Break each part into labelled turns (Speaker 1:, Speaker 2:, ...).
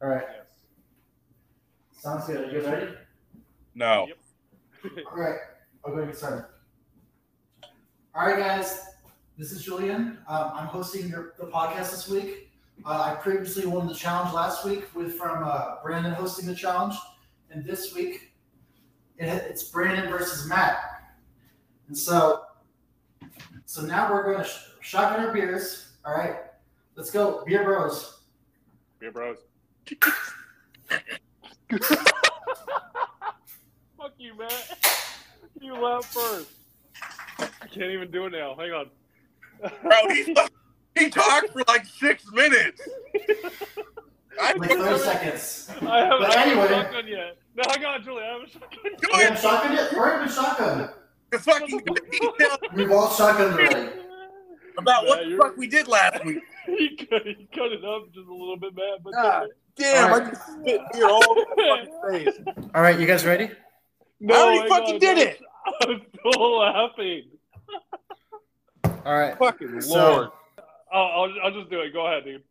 Speaker 1: All right.
Speaker 2: Yes.
Speaker 1: Sounds good. Are you guys ready?
Speaker 3: No.
Speaker 2: Yep.
Speaker 1: All right. I'll go ahead and get started. All right, guys. This is Julian. Um, I'm hosting your, the podcast this week. Uh, I previously won the challenge last week with from uh, Brandon hosting the challenge, and this week it, it's Brandon versus Matt. And so, so now we're going to sh- shotgun our beers. All right, let's go, beer bros.
Speaker 2: Beer bros. Fuck you, Matt. You laugh first. I can't even do it now. Hang on.
Speaker 3: Bro, he, he talked for like six minutes. I
Speaker 1: Like 30 seconds.
Speaker 2: I haven't,
Speaker 1: But
Speaker 2: I haven't
Speaker 1: anyway.
Speaker 2: shotgun yet. No, hang on, Julie. I haven't shotgun yet.
Speaker 3: Go
Speaker 1: We have
Speaker 3: ahead.
Speaker 1: shotgun yet? We're having shotgun.
Speaker 3: The fucking detail
Speaker 1: We've all shotgunned already.
Speaker 3: about what the fuck we did last week.
Speaker 2: he, cut, he cut it up just a little bit, Matt. But
Speaker 3: Ah, Damn,
Speaker 1: All
Speaker 3: I just spit beer all over the fucking face.
Speaker 1: All right, you guys ready?
Speaker 2: no,
Speaker 3: I already
Speaker 2: hang
Speaker 3: fucking
Speaker 2: on,
Speaker 3: did
Speaker 2: I'm-
Speaker 3: it.
Speaker 2: I'm still laughing.
Speaker 1: All right.
Speaker 3: Fucking
Speaker 1: So-
Speaker 3: lord.
Speaker 2: I'll, I'll, I'll just do it. Go ahead, dude.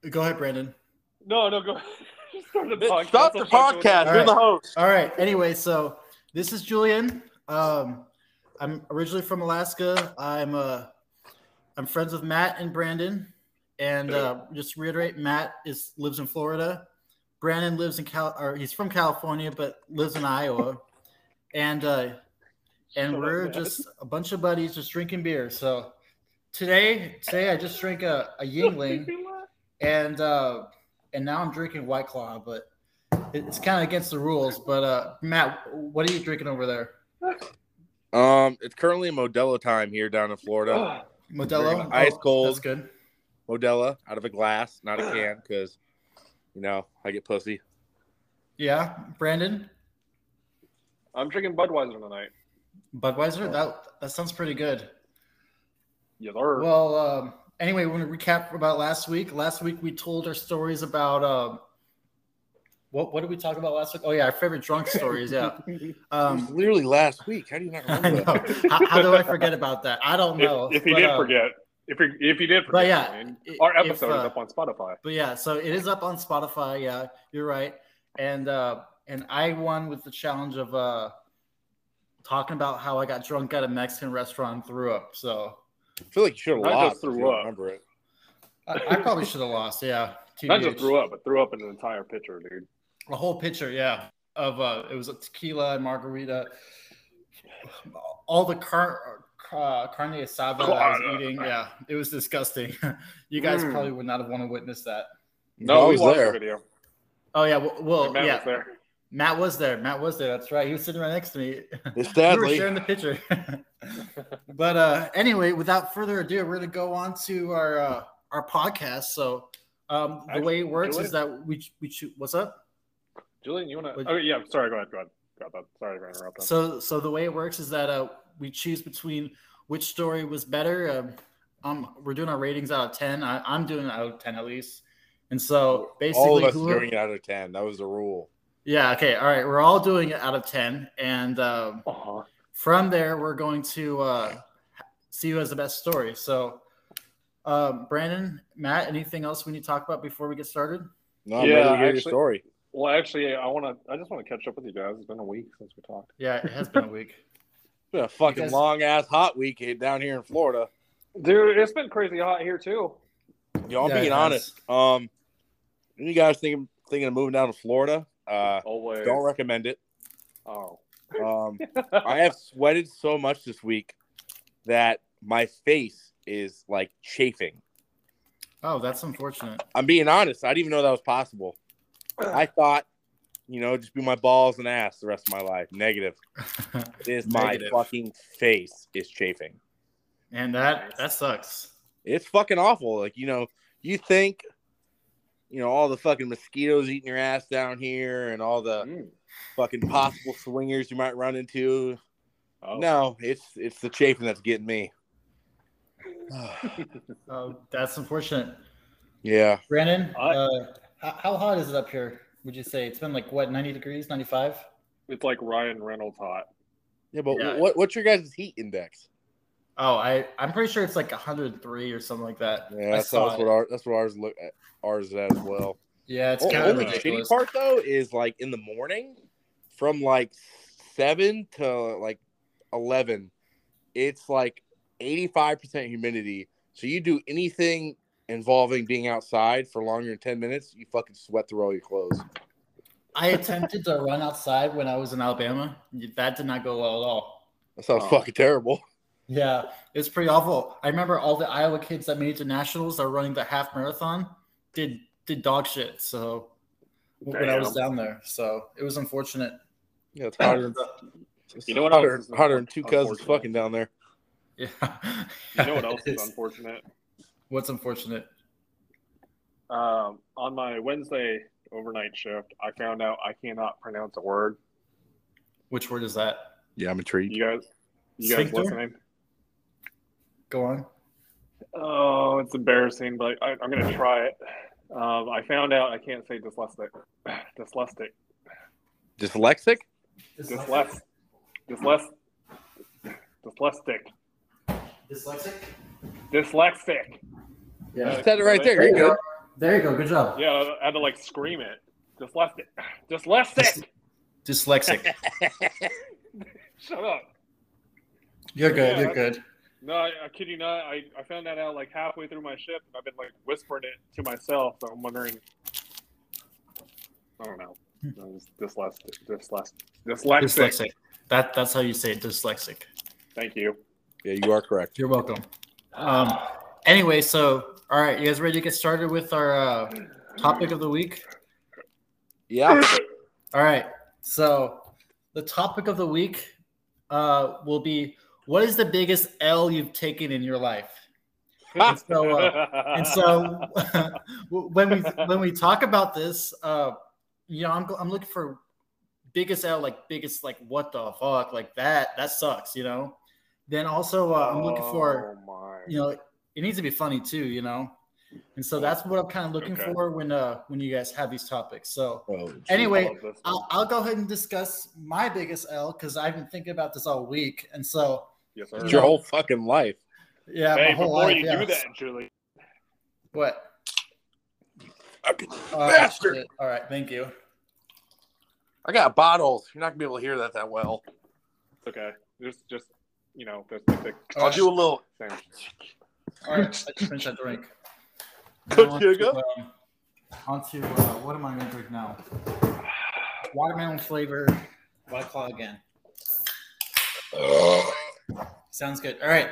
Speaker 1: Go ahead, Brandon.
Speaker 2: No, no, go ahead. Start the podcast.
Speaker 3: Stop the
Speaker 2: I'll fuck with it.
Speaker 3: podcast.
Speaker 1: All
Speaker 3: You're
Speaker 1: right.
Speaker 3: the host.
Speaker 1: All right. Anyway, so this is Julian. Um, I'm originally from Alaska. I'm uh, I'm friends with Matt and Brandon. And uh, just to reiterate, Matt is lives in Florida. Brandon lives in Cal, or he's from California, but lives in Iowa. And uh, and
Speaker 2: Shut
Speaker 1: we're
Speaker 2: Matt.
Speaker 1: just a bunch of buddies just drinking beer. So today, today I just drank a, a Yuengling. and uh, and now I'm drinking White Claw, but it's kind of against the rules. But uh, Matt, what are you drinking over there?
Speaker 3: Um, it's currently Modelo time here down in Florida.
Speaker 1: Modelo,
Speaker 3: Drinking ice cold.
Speaker 1: That's good.
Speaker 3: Modelo out of a glass, not a can, because you know I get pussy.
Speaker 1: Yeah, Brandon,
Speaker 2: I'm drinking Budweiser tonight.
Speaker 1: Budweiser. That that sounds pretty good.
Speaker 2: Yes, sir.
Speaker 1: Well, um, anyway, we're gonna recap about last week. Last week we told our stories about um, what what did we talk about last week? Oh yeah, our favorite drunk stories. Yeah.
Speaker 3: It
Speaker 1: Um,
Speaker 3: was literally last week. How do you not
Speaker 1: I
Speaker 3: remember
Speaker 1: know.
Speaker 3: that?
Speaker 1: How, how do I forget about that? I don't know.
Speaker 2: if, if you
Speaker 1: but,
Speaker 2: did
Speaker 1: uh,
Speaker 2: forget, if you if you did forget,
Speaker 1: but yeah,
Speaker 2: I mean,
Speaker 1: i-
Speaker 2: our
Speaker 1: if,
Speaker 2: episode is
Speaker 1: uh,
Speaker 2: up on Spotify.
Speaker 1: But yeah, so it is up on Spotify. Yeah, you're right. And uh and I won with the challenge of uh talking about how I got drunk at a Mexican restaurant and threw up. So
Speaker 3: I feel like you should have lost.
Speaker 2: I just
Speaker 3: lost. if
Speaker 2: threw
Speaker 3: you
Speaker 2: up.
Speaker 3: Remember it?
Speaker 1: I, I probably should have lost. Yeah,
Speaker 2: Not just threw up, but threw up in an entire pitcher, dude.
Speaker 1: A whole pitcher. Yeah, of uh, it was a tequila and margarita. All the car. Uh, carne asada that I was eating, yeah, it was disgusting. you guys
Speaker 2: Mm.
Speaker 1: probably would not have want to witness that.
Speaker 2: No,
Speaker 3: I
Speaker 2: we
Speaker 3: was
Speaker 2: watched
Speaker 3: there.
Speaker 2: the video.
Speaker 1: Oh yeah, well, well
Speaker 2: Matt
Speaker 1: yeah,
Speaker 2: was there.
Speaker 1: Matt was there. Matt was there. That's right. He was sitting right next to me.
Speaker 3: It's
Speaker 1: we were sharing the picture. but uh, anyway, without further ado, we're gonna go on to our uh, our podcast. So um, the way it works
Speaker 2: Actually,
Speaker 1: is that we we shoot. What's up?
Speaker 2: Julian, you want to? Oh yeah, sorry. Go ahead. Go ahead. Got that. Sorry to interrupt. him.
Speaker 1: So so the way it works is that uh, we choose between which story was better. Um, um, we're doing our ratings out of ten. I, I'm doing it out of ten at least. And so basically,
Speaker 3: All of us
Speaker 1: who-
Speaker 3: are doing it out of ten. That was the rule.
Speaker 1: yeah, okay, all right. We're all doing it out of ten, and um,
Speaker 2: Uh-huh.
Speaker 1: from there we're going to uh, see who has the best story so um, brandon matt anything else we need to talk about before we get started
Speaker 3: No, I'm
Speaker 2: Yeah,
Speaker 3: ready to hear
Speaker 2: actually-
Speaker 3: your story.
Speaker 2: Well, actually, I want to. I just want to catch up with you guys. It's been a week since we talked.
Speaker 1: yeah it has been a week
Speaker 3: It's been a fucking
Speaker 1: guys-
Speaker 3: long ass hot week down here in Florida.
Speaker 2: Dude, it's been crazy hot here too.
Speaker 3: Yo, I'm
Speaker 1: Yeah,
Speaker 3: being honest. Um, you guys thinking thinking of moving down to Florida? Uh,
Speaker 2: Always.
Speaker 3: don't recommend it.
Speaker 2: Oh.
Speaker 3: Um, I have sweated so much this week that my face is like chafing.
Speaker 1: oh that's unfortunate
Speaker 3: I'm being honest. I didn't even know that was possible. I thought, you know, just be my balls and ass the rest of my life. Negative. It is my fucking face is chafing.
Speaker 1: and that that sucks
Speaker 3: It's fucking awful. Like, you know, you think, you know, all the fucking mosquitoes eating your ass down here and all the
Speaker 2: Mm.
Speaker 3: fucking possible swingers you might run into.
Speaker 2: Oh.
Speaker 3: No, it's it's the chafing that's getting me.
Speaker 1: oh that's unfortunate
Speaker 3: yeah.
Speaker 1: brandon
Speaker 2: I-
Speaker 1: uh, how, how hot is it up here would you say it's been like what 90 degrees 95
Speaker 2: It's like Ryan Reynolds hot.
Speaker 3: Yeah, but
Speaker 1: Yeah.
Speaker 3: what what's your guys' heat index?
Speaker 1: oh i i'm pretty sure it's like 103 or something like that
Speaker 3: Yeah,
Speaker 1: I
Speaker 3: that's,
Speaker 1: saw
Speaker 3: that's what our that's what ours look at ours is at as well.
Speaker 1: Yeah, it's
Speaker 3: Oh,
Speaker 1: kind of
Speaker 3: only shitty
Speaker 1: ridiculous.
Speaker 3: part though is like in the morning, from like seven to like eleven, it's like eighty five percent humidity. So you do anything involving being outside for longer than ten minutes, you fucking sweat through all your clothes.
Speaker 1: I attempted to run outside when I was in Alabama. That did not go well at all.
Speaker 3: That sounds
Speaker 2: Oh.
Speaker 3: fucking terrible.
Speaker 1: Yeah, it's pretty awful. I remember all the Iowa kids that made it to nationals are running the half marathon did did dog shit. So when I was down there, so it was unfortunate.
Speaker 3: Yeah, it's hotter. than- it's
Speaker 2: You know what
Speaker 3: hotter,
Speaker 2: else is
Speaker 3: hotter than two cousins fucking down there.
Speaker 1: Yeah.
Speaker 2: You know what else is unfortunate?
Speaker 1: What's unfortunate?
Speaker 2: Um, on my Wednesday overnight shift, I found out I cannot pronounce a word.
Speaker 1: Which word is that?
Speaker 3: Yeah, I'm intrigued.
Speaker 2: You guys, you guys
Speaker 1: Sphincter?
Speaker 2: listening?
Speaker 1: Go on.
Speaker 2: Oh, it's embarrassing, but I, I'm going to try it. Um, I found out I can't say dyslexic. Dyslexic.
Speaker 3: Dyslexic?
Speaker 2: Dyslex. Dyslex. Dyslexic.
Speaker 1: Dyslexic.
Speaker 2: Dyslexic.
Speaker 1: Yeah.
Speaker 3: You said it right there. There You're good.
Speaker 1: There you go. Good job.
Speaker 2: Yeah, I had to like scream it. Dyslexic. Dyslexic.
Speaker 1: Dyslexic.
Speaker 2: Shut up.
Speaker 1: You're good.
Speaker 2: Yeah,
Speaker 1: You're good.
Speaker 2: No, I, I kid you not. I, I found that out like halfway through my shift, and I've been like whispering it to myself. So I'm wondering. I don't know. Dyslexic. Dyslexic. Dyslexic.
Speaker 1: Dyslexic. That that's how you say it, dyslexic.
Speaker 2: Thank you.
Speaker 3: Yeah, you are correct.
Speaker 1: You're welcome. Um. Anyway, so all right, you guys ready to get started with our uh, topic of the week?
Speaker 3: Yeah.
Speaker 1: All right. So the topic of the week uh, will be what is the biggest L you've taken in your life? And so, uh, and so when we when we talk about this, uh, you know, I'm I'm looking for biggest L, like biggest, like what the fuck, like that. That sucks, you know. Then also, uh, I'm looking for,
Speaker 2: Oh my.
Speaker 1: you know, it needs to be funny too, you know. And so that's what I'm kind of looking
Speaker 2: Okay.
Speaker 1: for when uh when you guys have these topics. So
Speaker 3: Oh,
Speaker 1: anyway,
Speaker 2: I love this one.
Speaker 1: I'll, I'll go ahead and discuss my biggest L because I've been thinking about this all week, and so
Speaker 2: yes, sir.
Speaker 3: it's your whole fucking life.
Speaker 1: yeah,
Speaker 2: Hey,
Speaker 1: my whole
Speaker 2: before
Speaker 1: life.
Speaker 2: you
Speaker 1: yeah.
Speaker 2: do that, Julie.
Speaker 1: what?
Speaker 3: Fucking
Speaker 1: Uh,
Speaker 3: Bastard.
Speaker 1: shit. All right, thank you.
Speaker 3: I got bottles. You're not gonna be able to hear that that well.
Speaker 2: It's okay. Just, just you know, there's the big
Speaker 3: I'll do a little.
Speaker 2: thing.
Speaker 1: All right, I just finished that drink. Now
Speaker 3: Hugo?
Speaker 1: onto, um, onto uh, what am I going to drink now? Watermelon flavor. White Claw again. Sounds good. All right,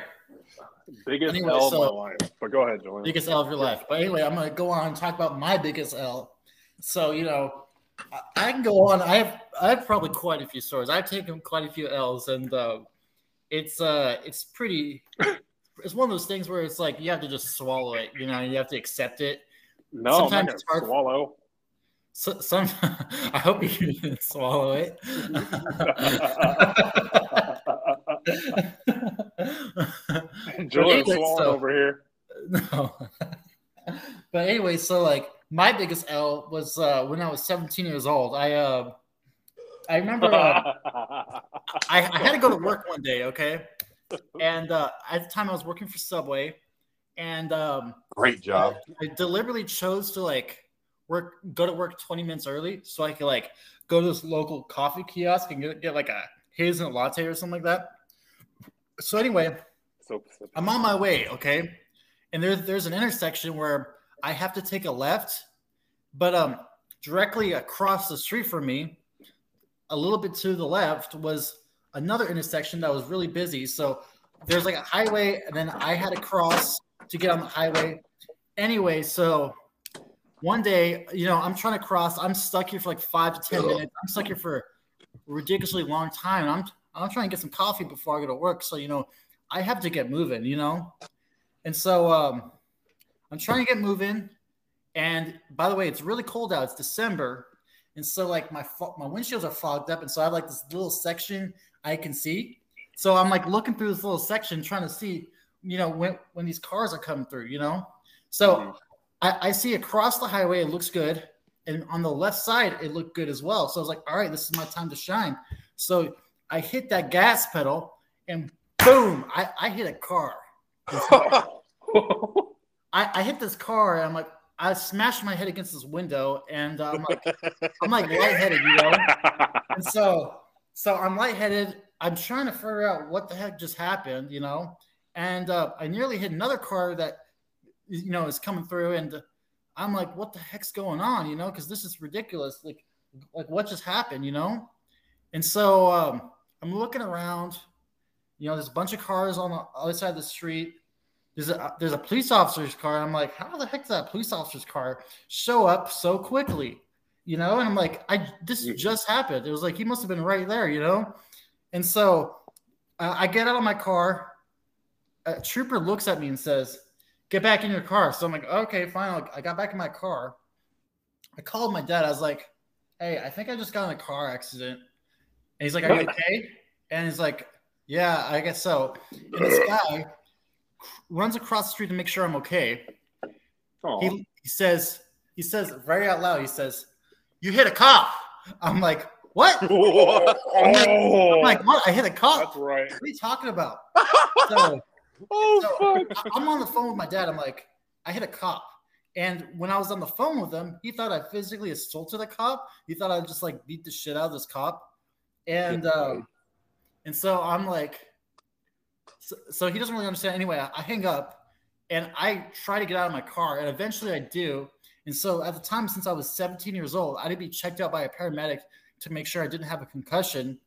Speaker 2: Biggest
Speaker 1: Anyway,
Speaker 2: L
Speaker 1: so-
Speaker 2: of my life. But go ahead, Julian.
Speaker 1: biggest L of your life. But anyway, I'm going to go on and talk about my biggest L. So you know, I, I can go on. I have I have probably quite a few stories. I've taken quite a few L's, and uh, it's uh it's pretty. It's one of those things where it's like you have to just swallow it. You know, you have to accept it.
Speaker 2: no, I'm
Speaker 1: sometimes
Speaker 2: not
Speaker 1: it's hard-
Speaker 2: swallow.
Speaker 1: So, some, I hope you didn't swallow it. Anyway,
Speaker 2: swallowing
Speaker 1: so-
Speaker 2: over here.
Speaker 1: no. but anyway, so like my biggest L was uh, when I was 17 years old. I uh, I remember uh, I, I had to go to work one day, okay, and uh, at the time I was working for Subway, and um,
Speaker 3: Great job.
Speaker 1: I deliberately chose to like work, go to work 20 minutes early so I could like go to this local coffee kiosk and get, get like a hazelnut latte or something like that. So anyway,
Speaker 2: so specific.
Speaker 1: I'm on my way, okay? And there's there's an intersection where I have to take a left, but um directly across the street from me, a little bit to the left was another intersection that was really busy. So there's like a highway, and then I had to cross to get on the highway. Anyway, so one day, you know, I'm trying to cross. I'm stuck here for like five to ten minutes. I'm stuck here for a ridiculously long time. I'm I'm trying to get some coffee before I go to work. So you know, I have to get moving, you know? And so um, I'm trying to get moving. And by the way, it's really cold out. It's December. And so like my fo- my windshields are fogged up. And so I have like this little section I can see. So I'm like looking through this little section trying to see, you know, when when these cars are coming through, you know? So I, I see across the highway, it looks good. And on the left side, it looked good as well. So I was like, all right, this is my time to shine. So I hit that gas pedal and boom, I, I hit a car. I, I hit this car and I'm like, I smashed my head against this window, and uh, I'm like, I'm like lightheaded, you know. And so, so I'm lightheaded. I'm trying to figure out what the heck just happened, you know. And uh, I nearly hit another car that, you know, is coming through, and I'm like, what the heck's going on, you know? Because this is ridiculous. Like, like what just happened, you know? And so um, I'm looking around. You know, there's a bunch of cars on the other side of the street. There's a there's a police officer's car. I'm like, how the heck did that police officer's car show up so quickly? You know, and I'm like, I this just happened. It was like he must have been right there, you know. And so uh, I get out of my car. A trooper looks at me and says, "Get back in your car." So I'm like, "Okay, fine." I got back in my car. I called my dad. I was like, "Hey, I think I just got in a car accident." And he's like, "Are you okay?" And he's like, "Yeah, I guess so." And this guy runs across the street to make sure I'm okay. He, he says, he says very out loud, he says, You hit a cop. I'm like, What? I'm, like, I'm like, What? I hit a cop.
Speaker 2: That's right.
Speaker 1: What are you talking about? So,
Speaker 3: oh,
Speaker 1: so I'm on the phone with my dad. I'm like, I hit a cop. And when I was on the phone with him, he thought I physically assaulted a cop. He thought I just like beat the shit out of this cop. And um, and so I'm like, so, so he doesn't really understand. Anyway, I, I hang up and I try to get out of my car, and eventually I do. And so at the time, since I was 17 years old, I had to be checked out by a paramedic to make sure I didn't have a concussion.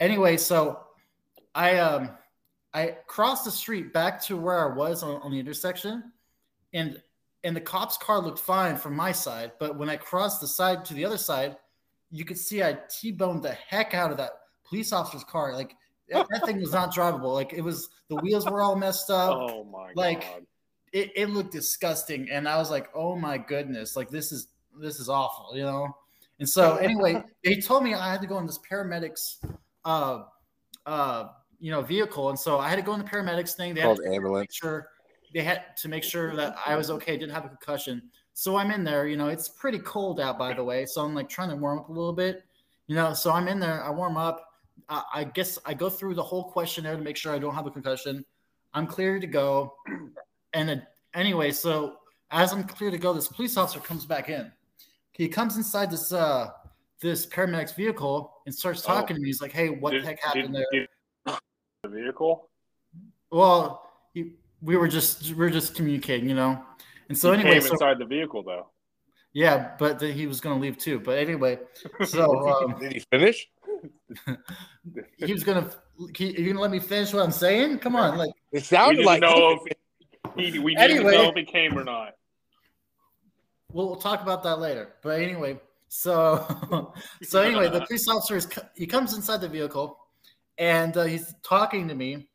Speaker 1: Anyway, so I um I crossed the street back to where I was on, on the intersection, and and the cop's car looked fine from my side, but when I crossed the side to the other side, you could see I t-boned the heck out of that police officer's car. Like that, thing was not drivable. Like it was the wheels were all messed up.
Speaker 2: Oh my
Speaker 1: like,
Speaker 2: god.
Speaker 1: It, it looked disgusting, and I was like, "Oh my goodness! Like this is this is awful," you know. And so anyway, they told me I had to go in this paramedics, uh, uh, you know, vehicle, and so I had to go in the paramedics thing. They had
Speaker 3: Called
Speaker 1: to make
Speaker 3: ambulance.
Speaker 1: sure they had to make sure that I was okay, didn't have a concussion. So I'm in there, you know, it's pretty cold out, by the way. So I'm like trying to warm up a little bit, you know. So I'm in there, I warm up. I, I guess I go through the whole questionnaire to make sure I don't have a concussion. I'm clear to go. And then, anyway, so as I'm clear to go, this police officer comes back in. He comes inside this uh this paramedic's vehicle and starts
Speaker 2: Oh.
Speaker 1: talking to me. He's like, "Hey, what
Speaker 2: Did-
Speaker 1: the heck happened
Speaker 2: did-
Speaker 1: there?"
Speaker 2: did the vehicle.
Speaker 1: Well, he, we were just we were just communicating, you know. And so
Speaker 2: He
Speaker 1: anyway,
Speaker 2: came
Speaker 1: so
Speaker 2: inside the vehicle though.
Speaker 1: yeah, but then he was going to leave too. But anyway, so um,
Speaker 3: Did he finish?
Speaker 1: he was going to. You going to let me finish what I'm saying? Come on, like
Speaker 3: It sounded like
Speaker 2: know if he, we didn't
Speaker 1: Anyway.
Speaker 2: know if he came or not.
Speaker 1: we'll, we'll talk about that later. But anyway, so so anyway, the police officer is he comes inside the vehicle, and uh, he's talking to me,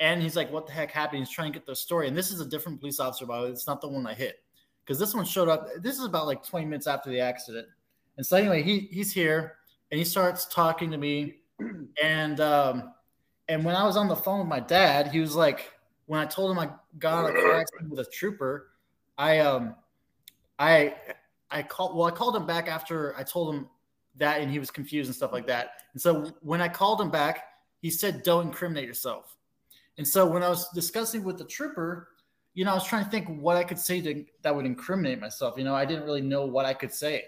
Speaker 1: and he's like, "What the heck happened?" He's trying to get the story, and this is a different police officer, by the way. It's not the one I hit because this one showed up. This is about like 20 minutes after the accident, and so anyway, he he's here and he starts talking to me, and um, and when I was on the phone with my dad, he was like, when I told him I got in a car accident with a trooper, I um, I I called well, I called him back after I told him that, and he was confused and stuff like that. And so when I called him back, he said, "Don't incriminate yourself." And so when I was discussing with the trooper, you know, I was trying to think what I could say to that would incriminate myself. You know, I didn't really know what I could say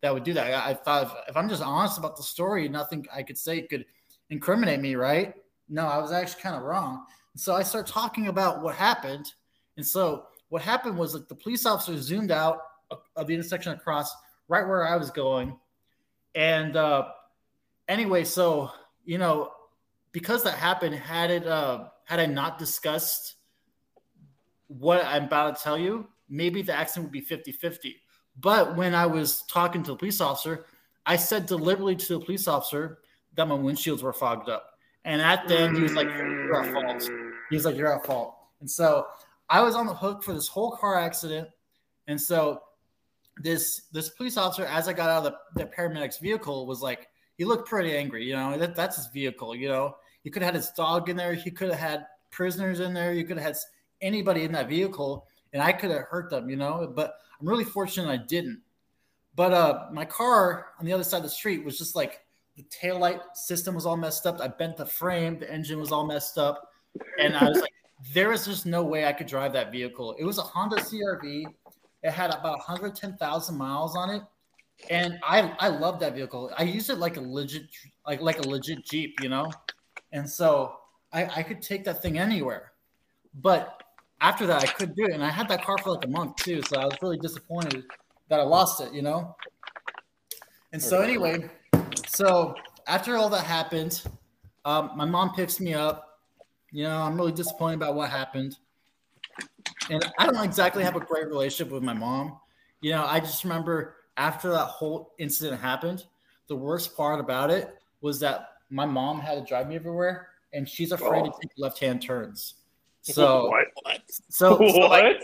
Speaker 1: that would do that. I, I thought if, if I'm just honest about the story, nothing I could say could incriminate me, right? No, I was actually kind of wrong. So I start talking about what happened. And so what happened was that the police officer zoomed out of the intersection across right where I was going. And uh, anyway, so you know, because that happened, had it uh, had I not discussed what I'm about to tell you, maybe the accident would be 50-50. But when I was talking to the police officer, I said deliberately to the police officer that my windshields were fogged up. And at the end, he was like, You're at fault. He was like, You're at fault. And so I was on the hook for this whole car accident. And so this this police officer, as I got out of the, the paramedic's vehicle, was like, he looked pretty angry. You know, that, that's his vehicle. You know, he could have had his dog in there. He could have had prisoners in there. You could have had anybody in that vehicle, and I could have hurt them. You know, but I'm really fortunate I didn't. But uh, my car on the other side of the street was just like the taillight system was all messed up. I bent the frame, the engine was all messed up, and I was like, there is just no way I could drive that vehicle. It was a Honda CRV. It had about 110,000 miles on it, and I I love that vehicle. I use it like a legit like like a legit Jeep, you know, and so I I could take that thing anywhere. But after that, I couldn't do it, and I had that car for like a month too. So I was really disappointed that I lost it, you know. And so anyway, so after all that happened, um, my mom picks me up. You know, I'm really disappointed about what happened. And I don't exactly have a great relationship with my mom. You know, I just remember after that whole incident happened, the worst part about it was that my mom had to drive me everywhere and she's afraid
Speaker 2: Oh.
Speaker 1: to take left hand turns. So,
Speaker 2: what?
Speaker 1: so, so,
Speaker 2: what?
Speaker 1: like-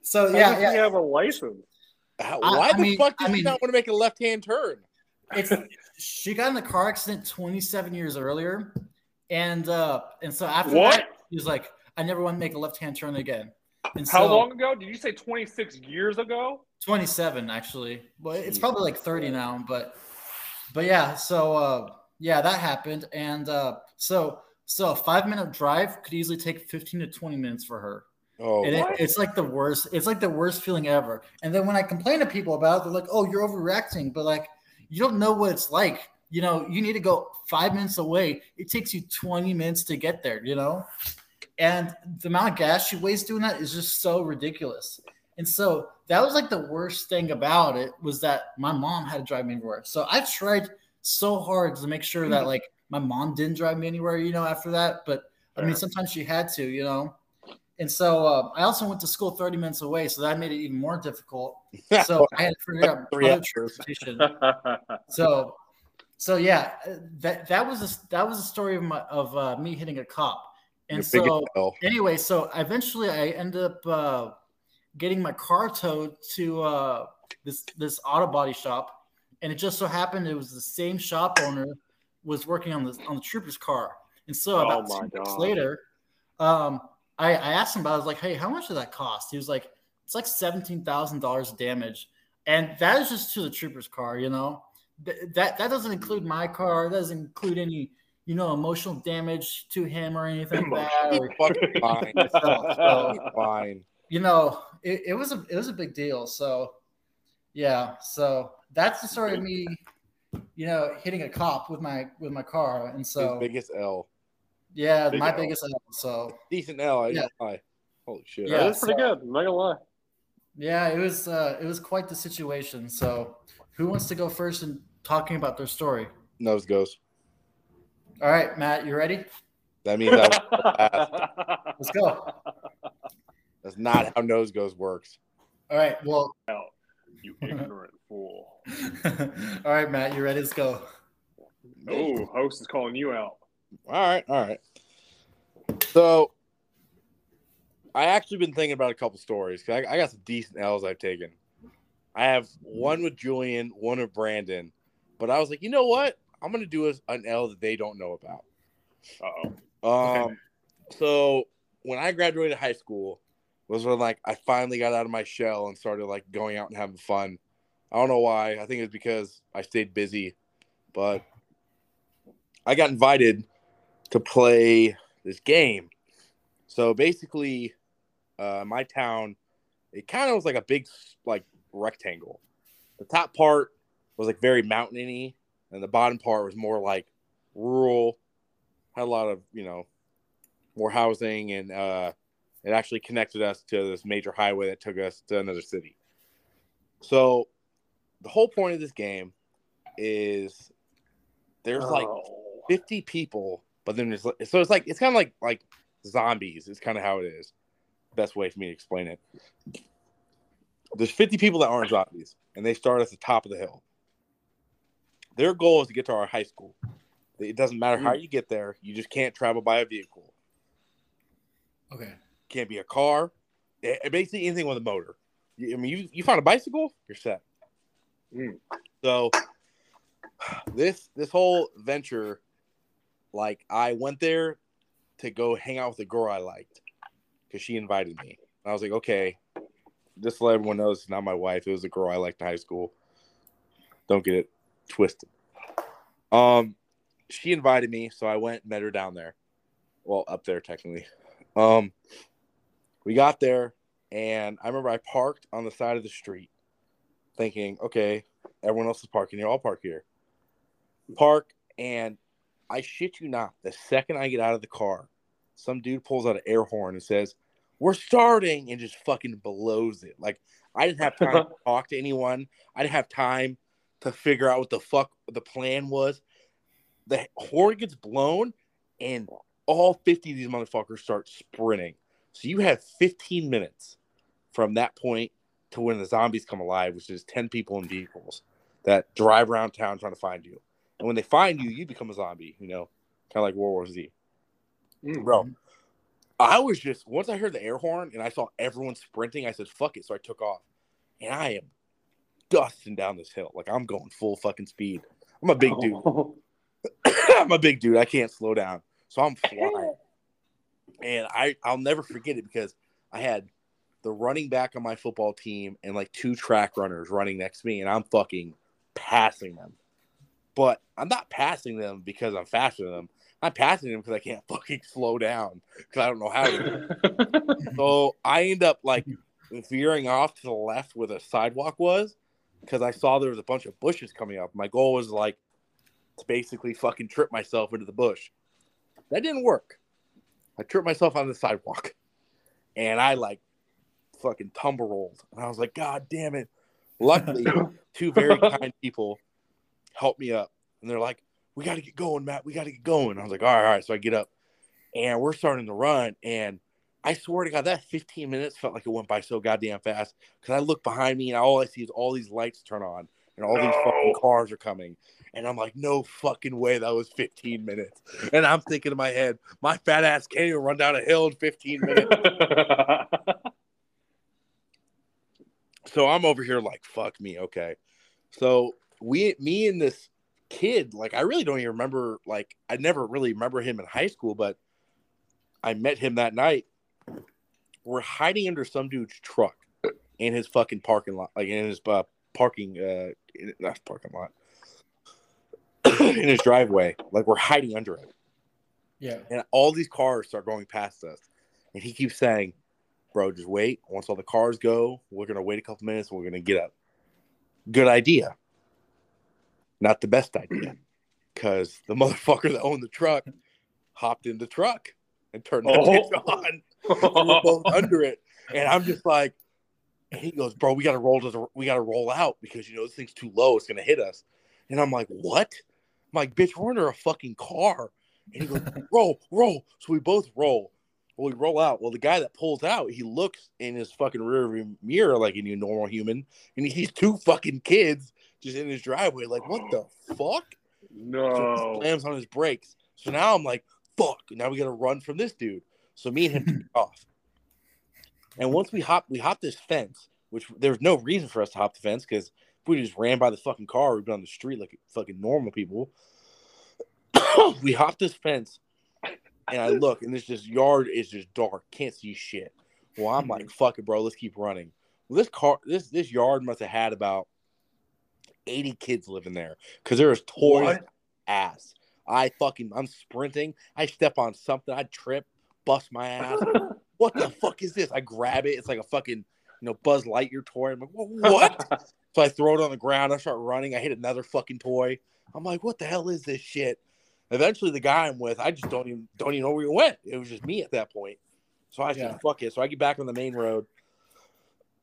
Speaker 1: so yeah,
Speaker 2: does
Speaker 1: yeah.
Speaker 2: he have a license?
Speaker 3: How- Why
Speaker 1: I
Speaker 3: the
Speaker 1: mean-
Speaker 3: fuck does
Speaker 1: I
Speaker 3: she
Speaker 1: mean-
Speaker 3: not want to make a left hand turn?
Speaker 1: it's she got in a car accident 27 years earlier and uh and so after
Speaker 2: What?
Speaker 1: that he was like i never want to make a left-hand turn again and
Speaker 2: How
Speaker 1: so
Speaker 2: long ago? Did you say 26 years ago?
Speaker 1: 27 actually but it's probably like 30 now but but yeah so uh yeah that happened and uh so so a five minute drive could easily take 15 to 20 minutes for her
Speaker 3: Oh,
Speaker 1: and it, it's like the worst. It's like the worst feeling ever. And then when I complain to people about it, they're like, "Oh, you're overreacting," but like you don't know what it's like. You know, you need to go five minutes away. It takes you 20 minutes to get there. You know, and the amount of gas she wastes doing that is just so ridiculous. And so that was like the worst thing about it was that my mom had to drive me everywhere. So I tried so hard to make sure that mm-hmm. like my mom didn't drive me anywhere. You know, after that, but I mean, sometimes she had to. You know. And so uh, I also went to school 30 minutes away, so that made it even more difficult. So I had to figure out
Speaker 3: hours.
Speaker 1: transportation. So, so yeah, that that was a, that was a story of my of uh, me hitting a cop. And so anyway, so eventually I ended up uh, getting my car towed to uh, this this auto body shop, and it just so happened it was the same shop owner was working on the on the trooper's car. And so
Speaker 2: Oh
Speaker 1: about
Speaker 2: my
Speaker 1: two weeks later, um, I, I asked him about. it. I was like, "Hey, how much did that cost?" He was like, "It's like seventeen thousand dollars damage," and that is just to the trooper's car. You know, Th- that that doesn't include my car. That doesn't include any you know emotional damage to him or anything like that. or-
Speaker 3: fine.
Speaker 1: so- so,
Speaker 3: fine.
Speaker 1: you know, it, it was a it was a big deal. So yeah, so that's the story of me, you know, hitting a cop with my with my car, and
Speaker 3: His
Speaker 1: so
Speaker 3: biggest L.
Speaker 1: yeah,
Speaker 2: Big
Speaker 1: my
Speaker 2: L.
Speaker 1: biggest L. So
Speaker 3: Decent L. I
Speaker 1: Yeah.
Speaker 3: lie. Holy shit.
Speaker 1: Yeah.
Speaker 2: that is pretty good. I'm not gonna lie.
Speaker 1: yeah, it was uh, it was quite the situation. So who wants to go first in talking about their story?
Speaker 3: Nose goes.
Speaker 1: All right, Matt, you ready?
Speaker 3: That means that was,
Speaker 1: Let's go.
Speaker 3: that's not how nose goes works.
Speaker 1: All right, well,
Speaker 2: you ignorant fool.
Speaker 1: all right, Matt, you ready? Let's go.
Speaker 2: Oh, host is calling you out.
Speaker 3: All right, all right. So, I actually been thinking about a couple stories. 'cause I, I got some decent L's I've taken. I have one with Julian, one with Brandon, but I was like, you know what? I'm gonna do a, an L that they don't know about.
Speaker 2: Uh oh.
Speaker 3: Um,
Speaker 1: Okay.
Speaker 3: so when I graduated high school was when like I finally got out of my shell and started like going out and having fun. I don't know why. I think it's because I stayed busy, but I got invited to play this game. So basically, uh, my town, it kind of was like a big like rectangle. The top part was like very mountainy, and the bottom part was more like rural. Had a lot of you know more housing, and uh, it actually connected us to this major highway that took us to another city. So the whole point of this game is there's like
Speaker 2: Oh.
Speaker 3: 50 people, but then it's so it's like it's kind of like like zombies. Is kind of how it is. Best way for me to explain it. There's 50 people that aren't zombies, and they start at the top of the hill. Their goal is to get to our high school. It doesn't matter how you get there; you just can't travel by a vehicle.
Speaker 1: Okay.
Speaker 3: Can't be a car. Basically, anything with a motor. You- I mean, you you find a bicycle, you're set.
Speaker 2: Mm.
Speaker 3: So this this whole venture, like I went there to go hang out with a girl I liked because she invited me. I was like, okay, just let everyone know, it's not my wife. It was a girl I liked in high school. Don't get it twisted. Um, she invited me, so I went and met her down there. Well, up there technically. Um, we got there. And I remember I parked on the side of the street thinking, okay, everyone else is parking here. I'll park here. Park. And I shit you not, the second I get out of the car, some dude pulls out an air horn and says, We're starting, and just fucking blows it. Like, I didn't have time to talk to anyone. I didn't have time to figure out what the fuck the plan was. The horn gets blown, and all 50 of these motherfuckers start sprinting. So you have 15 minutes from that point to when the zombies come alive, which is 10 people in vehicles that drive around town trying to find you. And when they find you, you become a zombie, you know, kind of like World War Z.
Speaker 2: Mm.
Speaker 3: Bro, I was just, once I heard the air horn and I saw everyone sprinting, I said, fuck it. So I took off. And I am dusting down this hill. Like I'm going full fucking speed. I'm a big dude. I'm a big dude. I can't slow down. So I'm flying. And I, I'll never forget it because I had the running back on my football team and like two track runners running next to me, and I'm fucking passing them. But I'm not passing them because I'm faster than them. I'm passing them because I can't fucking slow down because I don't know how to. so I end up like veering off to the left where the sidewalk was because I saw there was a bunch of bushes coming up. My goal was like to basically fucking trip myself into the bush. That didn't work. I tripped myself on the sidewalk and I like fucking tumble rolled. And I was like, God damn it. Luckily, two very kind people helped me up. And they're like, We got to get going, Matt. We got to get going. I was like, All right, all right. So I get up and we're starting to run. And I swear to God, that 15 minutes felt like it went by so goddamn fast because I look behind me and all I see is all these lights turn on and all these fucking cars are coming. And I'm like, no fucking way that was 15 minutes. And I'm thinking in my head, my fat ass can't even run down a hill in 15 minutes. so I'm over here like, fuck me, okay. So we, me and this kid, like, I really don't even remember. Like, I never really remember him in high school, but I met him that night. We're hiding under some dude's truck in his fucking parking lot, like in his uh, parking, uh, in, not parking lot, in his driveway. Like we're hiding under it,
Speaker 1: Yeah.
Speaker 3: and all these cars start going past us, and he keeps saying, "Bro, just wait. Once all the cars go, we're gonna wait a couple minutes. and We're gonna get up." Good idea. Not the best idea, because the motherfucker that owned the truck hopped in the truck and turned the
Speaker 2: Oh.
Speaker 3: on. We're both under it, and I'm just like, and he goes, "Bro, we gotta roll to the, we gotta roll out because you know this thing's too low, it's gonna hit us." And I'm like, "What?" I'm like, "Bitch, we're under a fucking car." And he goes, "Roll, roll." So we both roll. Well, we roll out. Well, the guy that pulls out, he looks in his fucking rear view mirror like any normal human, and he sees two fucking kids just in his driveway. Like, what the fuck? So he
Speaker 2: no.
Speaker 3: slams on his brakes. So now I'm like, fuck. Now we gotta run from this dude. So me and him took off. And once we hop, we hop this fence, which there's no reason for us to hop the fence because if we just ran by the fucking car, we'd been on the street like fucking normal people. we hop this fence, and I look, and this just yard is just dark, can't see shit. Well, I'm like, mm-hmm. fuck it, bro, let's keep running. Well, this car, this this yard must have had about 80 kids living there because there was toys ass. I fucking I'm sprinting. I step on something. I trip, bust my ass. what the fuck is this? I grab it. It's like a fucking you know Buzz Lightyear toy. I'm like, what? so I throw it on the ground. I start running. I hit another fucking toy. I'm like, what the hell is this shit? Eventually, the guy I'm with, I just don't even don't even know where he went. It was just me at that point. So I said,
Speaker 1: Yeah.
Speaker 3: fuck it. So I get back on the main road.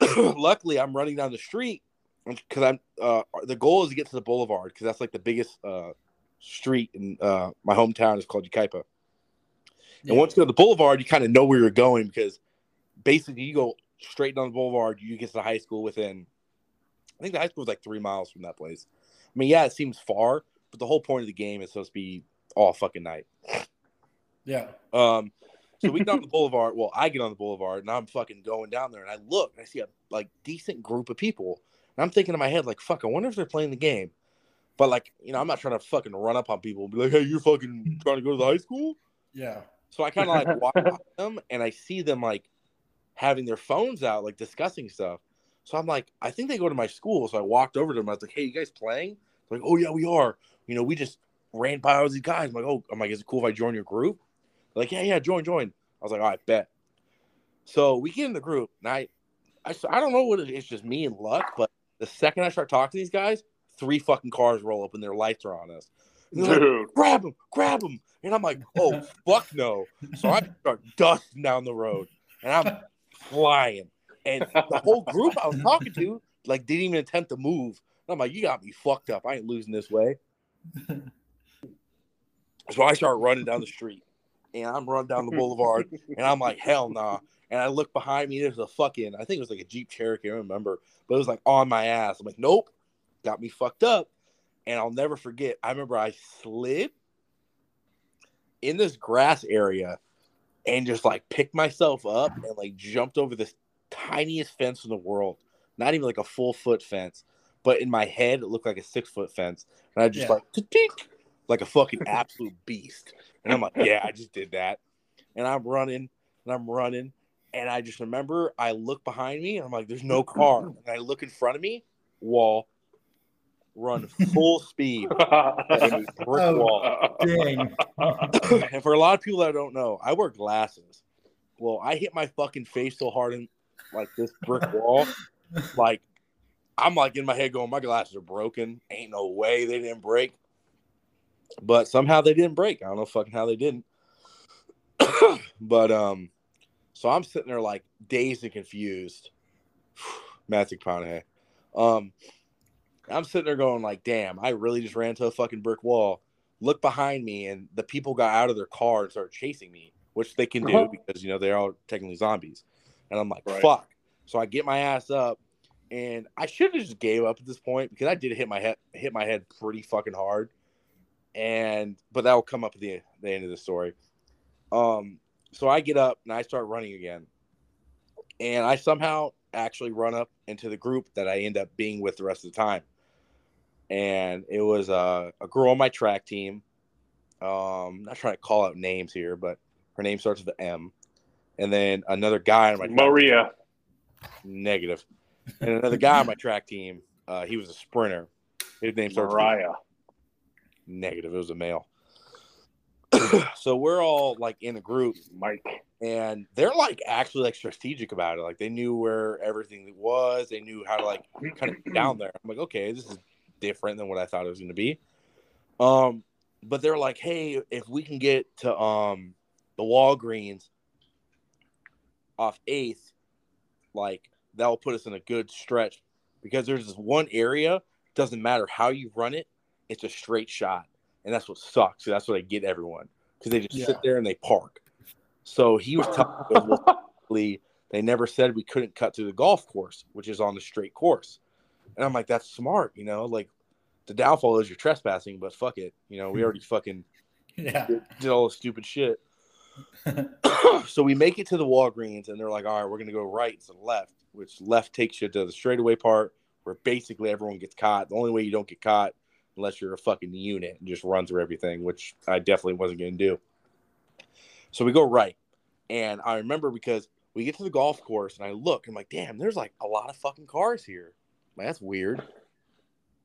Speaker 3: Luckily, I'm running down the street because I'm uh, the goal is to get to the boulevard because that's like the biggest uh, street in uh, my hometown is called Yucaipa.
Speaker 1: Yeah.
Speaker 3: And once you go to the boulevard, you kind of know where you're going because basically you go straight down the boulevard, you get to the high school within. I think the high school is like three miles from that place. I mean, yeah, it seems far, but the whole point of the game is supposed to be all fucking night.
Speaker 1: Yeah.
Speaker 3: Um, so we get on the boulevard. Well, I get on the boulevard and I'm fucking going down there, and I look and I see a like decent group of people, and I'm thinking in my head like, "Fuck, I wonder if they're playing the game." But like, you know, I'm not trying to fucking run up on people and be like, "Hey, you're fucking trying to go to the high school."
Speaker 1: Yeah.
Speaker 3: So I kind of like walk by them, and I see them like having their phones out, like discussing stuff. So I'm like, I think they go to my school. So I walked over to them. I was like, "Hey, you guys playing?" They're like, "Oh yeah, we are." You know, we just ran by all these guys. I'm like, "Oh, I'm like, is it cool if I join your group?" They're like, "Yeah, yeah, join, join." I was like, "All right, bet." So we get in the group, and I, I, I don't know what it is. It's just me and luck. But the second I start talking to these guys, three fucking cars roll up and their lights are on us. They're like,
Speaker 2: Dude.
Speaker 3: grab him, grab him. And I'm like, oh, fuck no. So I start dusting down the road and I'm flying. And the whole group I was talking to, like, didn't even attempt to move. And I'm like, you got me fucked up. I ain't losing this way. So I start running down the street and I'm running down the boulevard and I'm like, hell nah. And I look behind me, there's a fucking, I think it was like a Jeep Cherokee, I don't remember, but it was like on my ass. I'm like, nope, got me fucked up. And I'll never forget, I remember I slid in this grass area and just like picked myself up and like jumped over this tiniest fence in the world. Not even like a full foot fence, but in my head, it looked like a six foot fence. And I just
Speaker 1: Yeah.
Speaker 3: like, "Tink," like a fucking absolute beast. And I'm like, yeah, I just did that. And I'm running and I'm running. And I just remember I look behind me and I'm like, there's no car. And I look in front of me, wall, run full speed. and brick
Speaker 1: Oh.
Speaker 3: wall.
Speaker 1: Dang.
Speaker 3: and for a lot of people that don't know, I wear glasses. Well, I hit my fucking face so hard in like this brick wall, like I'm like in my head going, my glasses are broken. Ain't no way they didn't break. But somehow they didn't break. I don't know fucking how they didn't. but um, so I'm sitting there like dazed and confused. Matthew McConaughey. Um, I'm sitting there going like, damn, I really just ran to a fucking brick wall. Look behind me, and the people got out of their car and started chasing me, which they can do
Speaker 2: Uh-huh.
Speaker 3: because you know they're all technically zombies. And I'm like,
Speaker 2: Right.
Speaker 3: fuck. So I get my ass up, and I should have just gave up at this point because I did hit my head hit my head pretty fucking hard. And but that will come up at the, the end of the story. Um, so I get up and I start running again, and I somehow actually run up into the group that I end up being with the rest of the time. And it was uh, a girl on my track team. Um, not trying to call out names here, but her name starts with an M. And then another guy on my track
Speaker 2: Maria.
Speaker 3: negative, and another guy on my track team. Uh, he was a sprinter. His name starts with negative. It was a male. so we're all like in a group,
Speaker 2: Mike.
Speaker 3: and they're like actually like strategic about it. Like they knew where everything was. They knew how to like kind of down there. I'm like, okay, this is different than what I thought it was going to be. Um, but they're like, hey, if we can get to um the Walgreens off Eighth, like that will put us in a good stretch because there's this one area. Doesn't matter how you run it, it's a straight shot, and that's what sucks. That's what I get everyone because they just
Speaker 1: Yeah.
Speaker 3: sit there and they park. So he was telling me, they never said we couldn't cut through the golf course, which is on the straight course. And I'm like, that's smart, you know, like the downfall is you're trespassing, but fuck it. You know, we already fucking
Speaker 1: Yeah.
Speaker 3: did all the stupid shit. so we make it to the Walgreens and they're like, all right, we're gonna go right of left, which left takes you to the straightaway part where basically everyone gets caught. The only way you don't get caught unless you're a fucking unit and just run through everything, which I definitely wasn't gonna do. So we go right. And I remember because we get to the golf course and I look, I'm like, damn, there's like a lot of fucking cars here. Like, that's weird.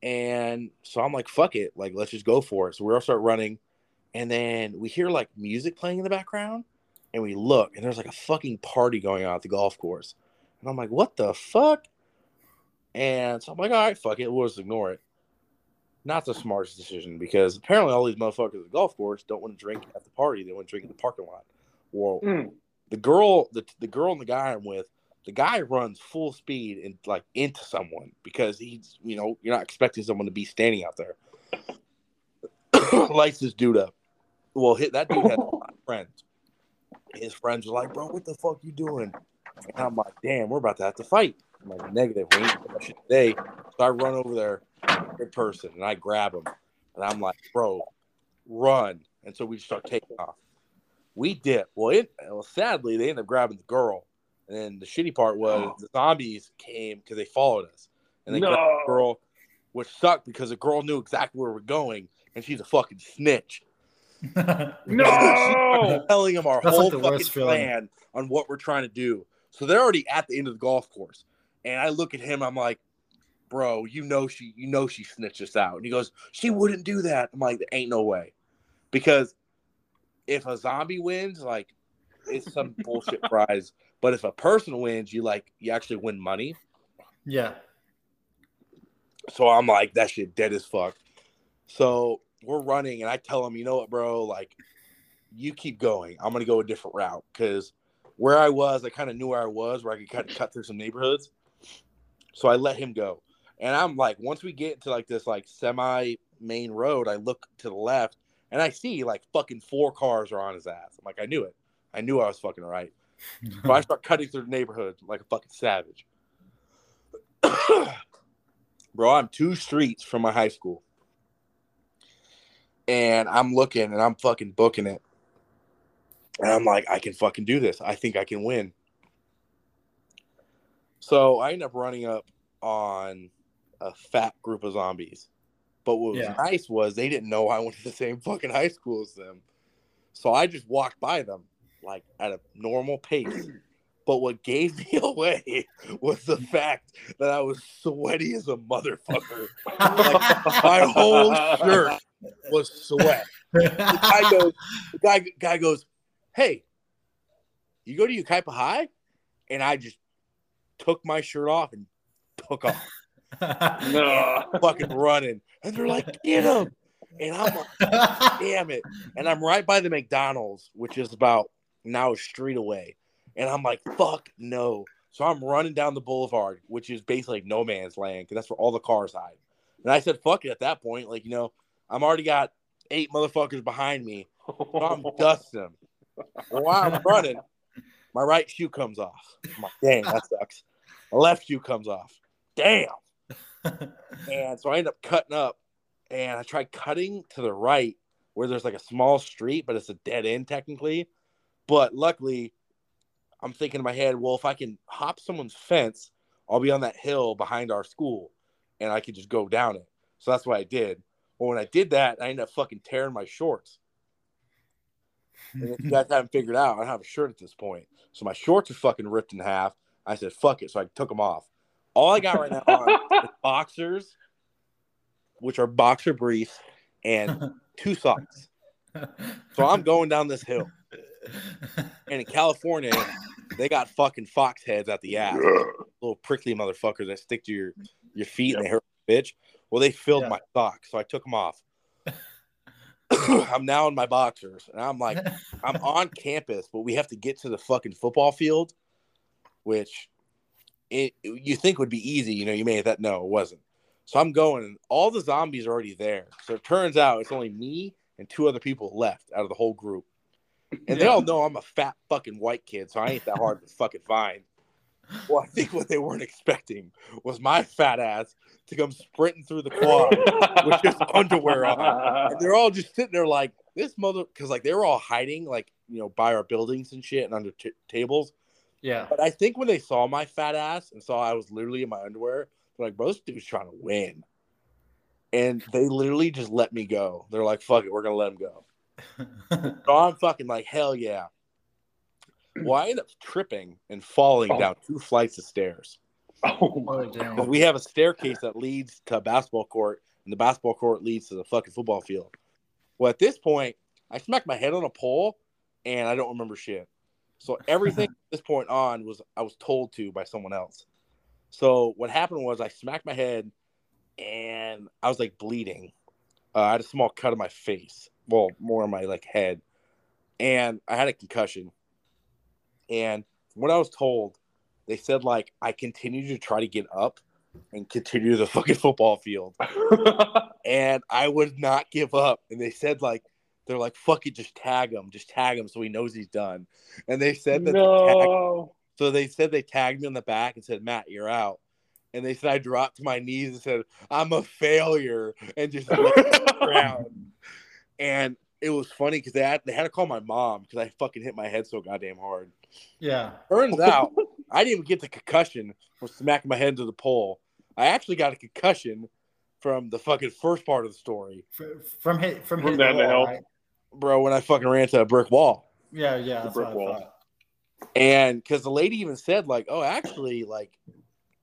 Speaker 3: And so I'm like, fuck it. Like, let's just go for it. So we all start running. And then we hear like music playing in the background. And we look, and there's like a fucking party going on at the golf course. And I'm like, what the fuck? And so I'm like, all right, fuck it. We'll just ignore it. Not the smartest decision because apparently all these motherfuckers at the golf course don't want to drink at the party. They want to drink in the parking lot. Well,
Speaker 2: Mm.
Speaker 3: the girl, the, the girl and the guy I'm with, the guy runs full speed and like into someone because he's, you know, you're not expecting someone to be standing out there. Lights this dude up. Well, hit that dude had a lot of friends. His friends were like, "Bro, what the fuck you doing?" And I'm like, "Damn, we're about to have to fight." I'm like, "Negative, we ain't shit today." So I run over there in person and I grab him, and I'm like, "Bro, run!" And so we just start taking off. We dip. Well, it, well, sadly, they ended up grabbing the girl, and then the shitty part was oh. the zombies came because they followed us, and they grabbed the girl, which sucked because the girl knew exactly where we're going, and she's a fucking snitch.
Speaker 2: No.
Speaker 3: telling them our
Speaker 1: That's
Speaker 3: whole
Speaker 1: like
Speaker 3: fucking plan on what we're trying to do. So they're already at the end of the golf course, and I look at him. I'm like, "Bro, you know she, you know she snitched us out." And he goes, "She wouldn't do that." I'm like, "There ain't no way," because if a zombie wins, like it's some bullshit prize. But if a person wins, you like you actually win money.
Speaker 1: Yeah.
Speaker 3: So I'm like, that shit dead as fuck. So we're running, and I tell him, you know what, bro? Like, you keep going. I'm gonna go a different route because where I was, I kind of knew where I was, where I could kind of cut through some neighborhoods. So I let him go, and I'm like, once we get to like this like semi main road, I look to the left, and I see like fucking four cars are on his ass. I'm like, I knew it. I knew I was fucking right. So I start cutting through the neighborhood like a fucking savage. Bro, I'm two streets from my high school. And I'm looking and I'm fucking booking it. And I'm like, I can fucking do this. I think I can win. So I end up running up on a fat group of zombies. But what was
Speaker 1: Yeah.
Speaker 3: nice was they didn't know I went to the same fucking high school as them. So I just walked by them like at a normal pace. But what gave me away was the fact that I was sweaty as a motherfucker. Like, my whole shirt was sweat. The guy goes, the guy, guy goes, Hey, you go to Yucaipa High? And I just took my shirt off and took off,
Speaker 2: no.
Speaker 3: fucking running. And they're like, Get him. And I'm like, damn it. And I'm right by the McDonald's, which is about now a street away. And I'm like, fuck no. So I'm running down the boulevard, which is basically like no man's land because that's where all the cars hide. And I said, fuck it at that point. Like, you know, I'm already got eight motherfuckers behind me. So I'm dusting them. Well, while I'm running, my right shoe comes off. I'm like, dang, that sucks. My left shoe comes off. Damn. And so I end up cutting up and I tried cutting to the right where there's like a small street, but it's a dead end technically. But luckily, I'm thinking in my head, well, if I can hop someone's fence, I'll be on that hill behind our school and I could just go down it. So that's what I did. Well, when I did that, I ended up fucking tearing my shorts. And if you guys haven't figured out, I don't have a shirt at this point. So my shorts are fucking ripped in half. I said, fuck it. So I took them off. All I got right now are boxers, which are boxer briefs, and two socks. So I'm going down this hill. And in California, they got fucking fox heads at the ass. Little prickly motherfuckers that stick to your, your feet and they hurt bitch. Well, they filled
Speaker 1: Yeah.
Speaker 3: my socks, so I took them off. I'm now in my boxers, and I'm like, I'm on campus, but we have to get to the fucking football field, which it you think would be easy. You know, you made that. No, it wasn't. So I'm going, and all the zombies are already there. So it turns out it's only me and two other people left out of the whole group. And they all know I'm a fat fucking white kid, so I ain't that hard to fucking find. Well, I think what they weren't expecting was my fat ass to come sprinting through the quad with just underwear on. And they're all just sitting there like this mother, because like they were all hiding, like you know, by our buildings and shit and under t- tables.
Speaker 1: Yeah.
Speaker 3: But I think when they saw my fat ass and saw I was literally in my underwear, they're like, "Bro, this dude's trying to win," and they literally just let me go. They're like, "Fuck it, we're gonna let him go." So I'm fucking like, hell yeah. Well, I end up tripping and falling
Speaker 2: Oh.
Speaker 3: down two flights of stairs.
Speaker 2: Oh my
Speaker 3: Because
Speaker 1: damn.
Speaker 3: we have a staircase that leads to a basketball court, and the basketball court leads to the fucking football field. Well, at this point, I smacked my head on a pole, and I don't remember shit. So everything at this point on was I was told to by someone else. So what happened was I smacked my head, and I was like bleeding. Uh, I had a small cut on my face, well, more on my like head, and I had a concussion. And what I was told, they said like I continued to try to get up and continue the fucking football field, and I would not give up. And they said like they're like fuck it, just tag him, just tag him so he knows he's done. And they said that the tag,
Speaker 2: no.
Speaker 3: so they said they tagged me on the back and said Matt, you're out. And they said I dropped to my knees and said I'm a failure and just laid on ground. And it was funny because they had they had to call my mom because I fucking hit my head so goddamn hard.
Speaker 1: Yeah.
Speaker 3: Turns out I didn't even get the concussion from smacking my head into the pole. I actually got a concussion from the fucking first part of the story,
Speaker 1: Fr- From hit from,
Speaker 2: From
Speaker 1: hitting
Speaker 2: down
Speaker 1: the
Speaker 2: the
Speaker 1: wall,
Speaker 2: hill.
Speaker 1: right?
Speaker 3: Bro. When I fucking ran into a brick wall,
Speaker 1: Yeah, yeah. That's
Speaker 2: brick
Speaker 1: what
Speaker 2: wall.
Speaker 1: thought.
Speaker 3: and because the lady even said like, "Oh, actually, like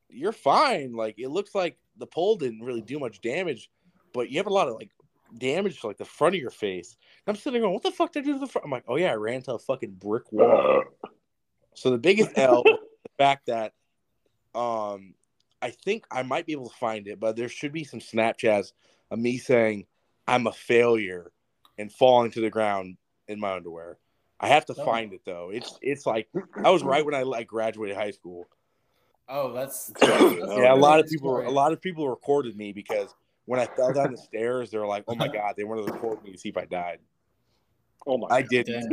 Speaker 3: you're fine. Like it looks like the pole didn't really do much damage, but you have a lot of like damage to like the front of your face." And I'm sitting there going, "What the fuck did I do to the front?" I'm like, "Oh yeah, I ran into a fucking brick wall." So the biggest L, the fact that um, I think I might be able to find it, but there should be some Snapchats of me saying I'm a failure and falling to the ground in my underwear. I have to
Speaker 1: Oh.
Speaker 3: find it though. It's it's like I was right when I like graduated high school.
Speaker 1: Oh, that's,
Speaker 3: yeah, a lot of people
Speaker 1: Story.
Speaker 3: a lot of people recorded me because when I fell down the stairs, they were like, "Oh my god!" They wanted to record me to see if I died.
Speaker 2: Oh my!
Speaker 3: I did.
Speaker 1: Dang.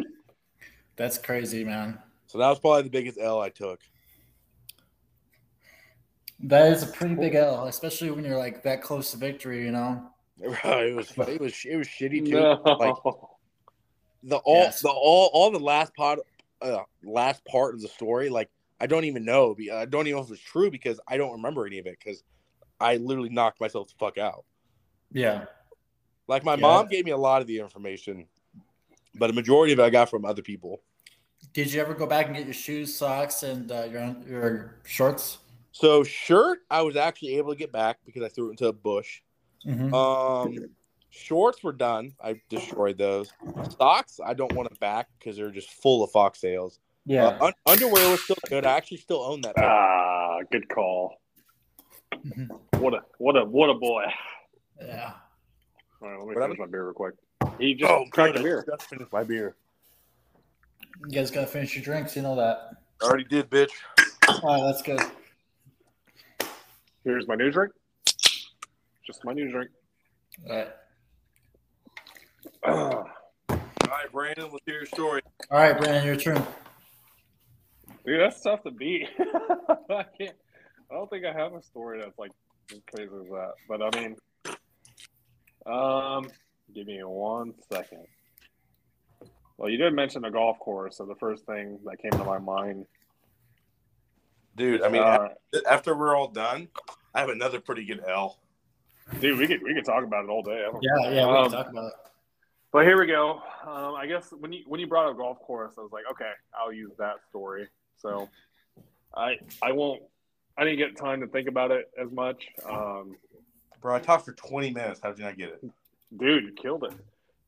Speaker 1: That's crazy, man.
Speaker 3: So that was probably the biggest L I took.
Speaker 1: That is a pretty big L, especially when you're like that close to victory. You know.
Speaker 3: it was it was it was shitty too.
Speaker 2: No.
Speaker 3: Like the all
Speaker 1: Yes.
Speaker 3: the all all the last part uh, last part of the story like i don't even know i don't even know if it's true because i don't remember any of it because i literally knocked myself the fuck out
Speaker 1: Yeah.
Speaker 3: like my
Speaker 1: Yeah.
Speaker 3: mom gave me a lot of the information but a majority of it i got from other people
Speaker 1: Did you ever go back and get your shoes, socks, and uh, your your shorts?
Speaker 3: so shirt i was actually able to get back because i threw it into a bush
Speaker 1: Mhm.
Speaker 3: um shorts were done i destroyed those socks i don't want it back because they're just full of foxtails
Speaker 1: yeah.
Speaker 3: uh, un- underwear was still good i actually still own that
Speaker 2: ah, good call.
Speaker 1: Mhm.
Speaker 2: What a what a what a boy!
Speaker 1: yeah.
Speaker 2: All right, let me
Speaker 3: But I'm-
Speaker 2: finish my beer real quick. He just
Speaker 3: oh
Speaker 2: cracked
Speaker 3: good.
Speaker 2: a beer.
Speaker 3: just finished my beer
Speaker 1: You guys gotta finish your drinks. You know that.
Speaker 3: I already did, bitch.
Speaker 1: All right, that's good.
Speaker 2: Here's my new drink. Just my new drink.
Speaker 1: All right.
Speaker 3: All right, Brandon, let's hear your story.
Speaker 1: All right, Brandon, your turn.
Speaker 2: Dude, that's tough to beat. I can't. I don't think I have a story that's like as crazy as that. But I mean, um, give me one second. Well, you did mention a golf course, so the first thing that came to my mind.
Speaker 3: Dude, I mean,
Speaker 2: uh,
Speaker 3: after we're all done, I have another pretty good L.
Speaker 2: dude, we could we could talk about it all day. I don't-
Speaker 1: Yeah, yeah, we
Speaker 2: Um,
Speaker 1: can talk about it.
Speaker 2: But here we go. Um, I guess when you when you brought up golf course, I was like, okay, I'll use that story. So I I won't. I didn't get time to think about it as much. Um,
Speaker 3: Bro, I talked for 20 minutes. How did you not get it?
Speaker 2: dude, you killed it.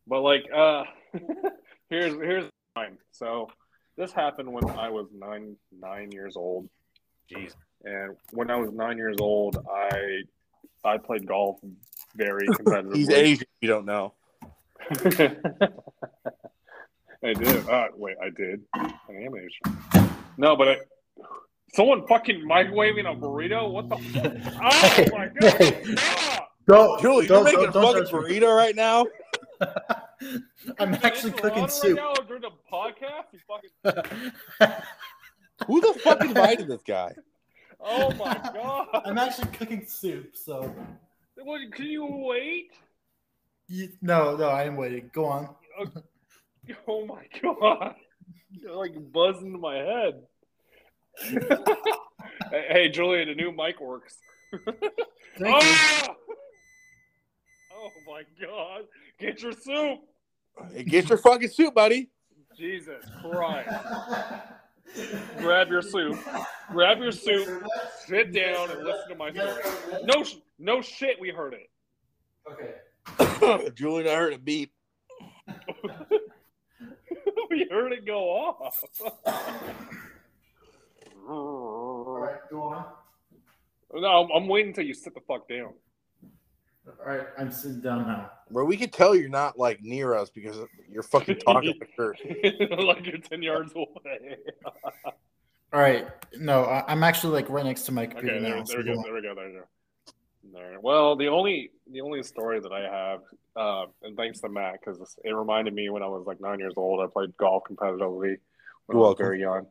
Speaker 2: But like, uh, here's here's mine. So this happened when I was nine nine years old,
Speaker 3: Jeez.
Speaker 2: and when I was nine years old, I I played golf very competitively.
Speaker 3: He's Asian. You don't know.
Speaker 2: I did. Uh, wait, I did. I am Asian. No, but I, someone fucking microwaving a burrito. What the? Oh my god! Stop!
Speaker 1: Go,
Speaker 3: Julie, you're making a fucking burrito right now?
Speaker 1: I'm actually cooking soup.
Speaker 2: Right now during the podcast, you fucking.
Speaker 3: Who the fuck invited this guy?
Speaker 2: Oh my god!
Speaker 1: I'm actually cooking soup, so
Speaker 2: What, can you wait?
Speaker 1: you, no, no, I am waiting. Go on.
Speaker 2: Oh my god! You're like buzzing into my head. hey, hey, Julian, the new mic works.
Speaker 1: Thank you.
Speaker 2: Ah! Oh my god! Get your soup!
Speaker 3: Get your fucking soup, buddy.
Speaker 2: Jesus Christ! Grab your soup. Grab your soup. Sit down and listen to my story. No, no shit. We heard it.
Speaker 1: Okay.
Speaker 3: Julie, I heard a beep.
Speaker 2: we heard it go off.
Speaker 1: All right, go on.
Speaker 2: No, I'm, I'm waiting until you sit the fuck down.
Speaker 1: All right, I'm sitting down now.
Speaker 3: Bro, we could tell you're not like near us because you're fucking talking like you're
Speaker 2: like you're ten yards away.
Speaker 1: All right, no, I, I'm actually like right next to my computer
Speaker 2: Okay, there,
Speaker 1: now.
Speaker 2: there we
Speaker 1: so
Speaker 2: go. There we go. There we go. There. Well, the only the only story that I have, uh, and thanks to Matt, because it reminded me when I was like nine years old, I played golf competitively when
Speaker 3: You're
Speaker 2: I was
Speaker 3: welcome.
Speaker 2: very young.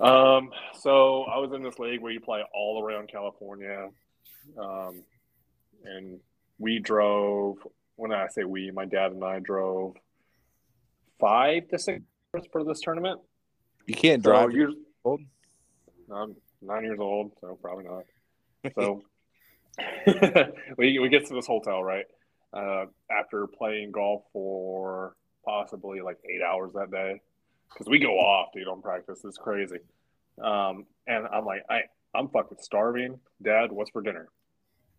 Speaker 2: Um, so I was in this league where you play all around California, um, and we drove. When I say we, my dad and I drove five to six hours for this tournament.
Speaker 3: you can't
Speaker 2: So
Speaker 3: drive.
Speaker 2: You're
Speaker 3: old?
Speaker 2: I'm nine years old, so probably not. So we we get to this hotel right uh, after playing golf for possibly like eight hours that day because we go off, dude, on practice. It's crazy. Um, and I'm like, I I'm fucking starving, Dad. What's for dinner?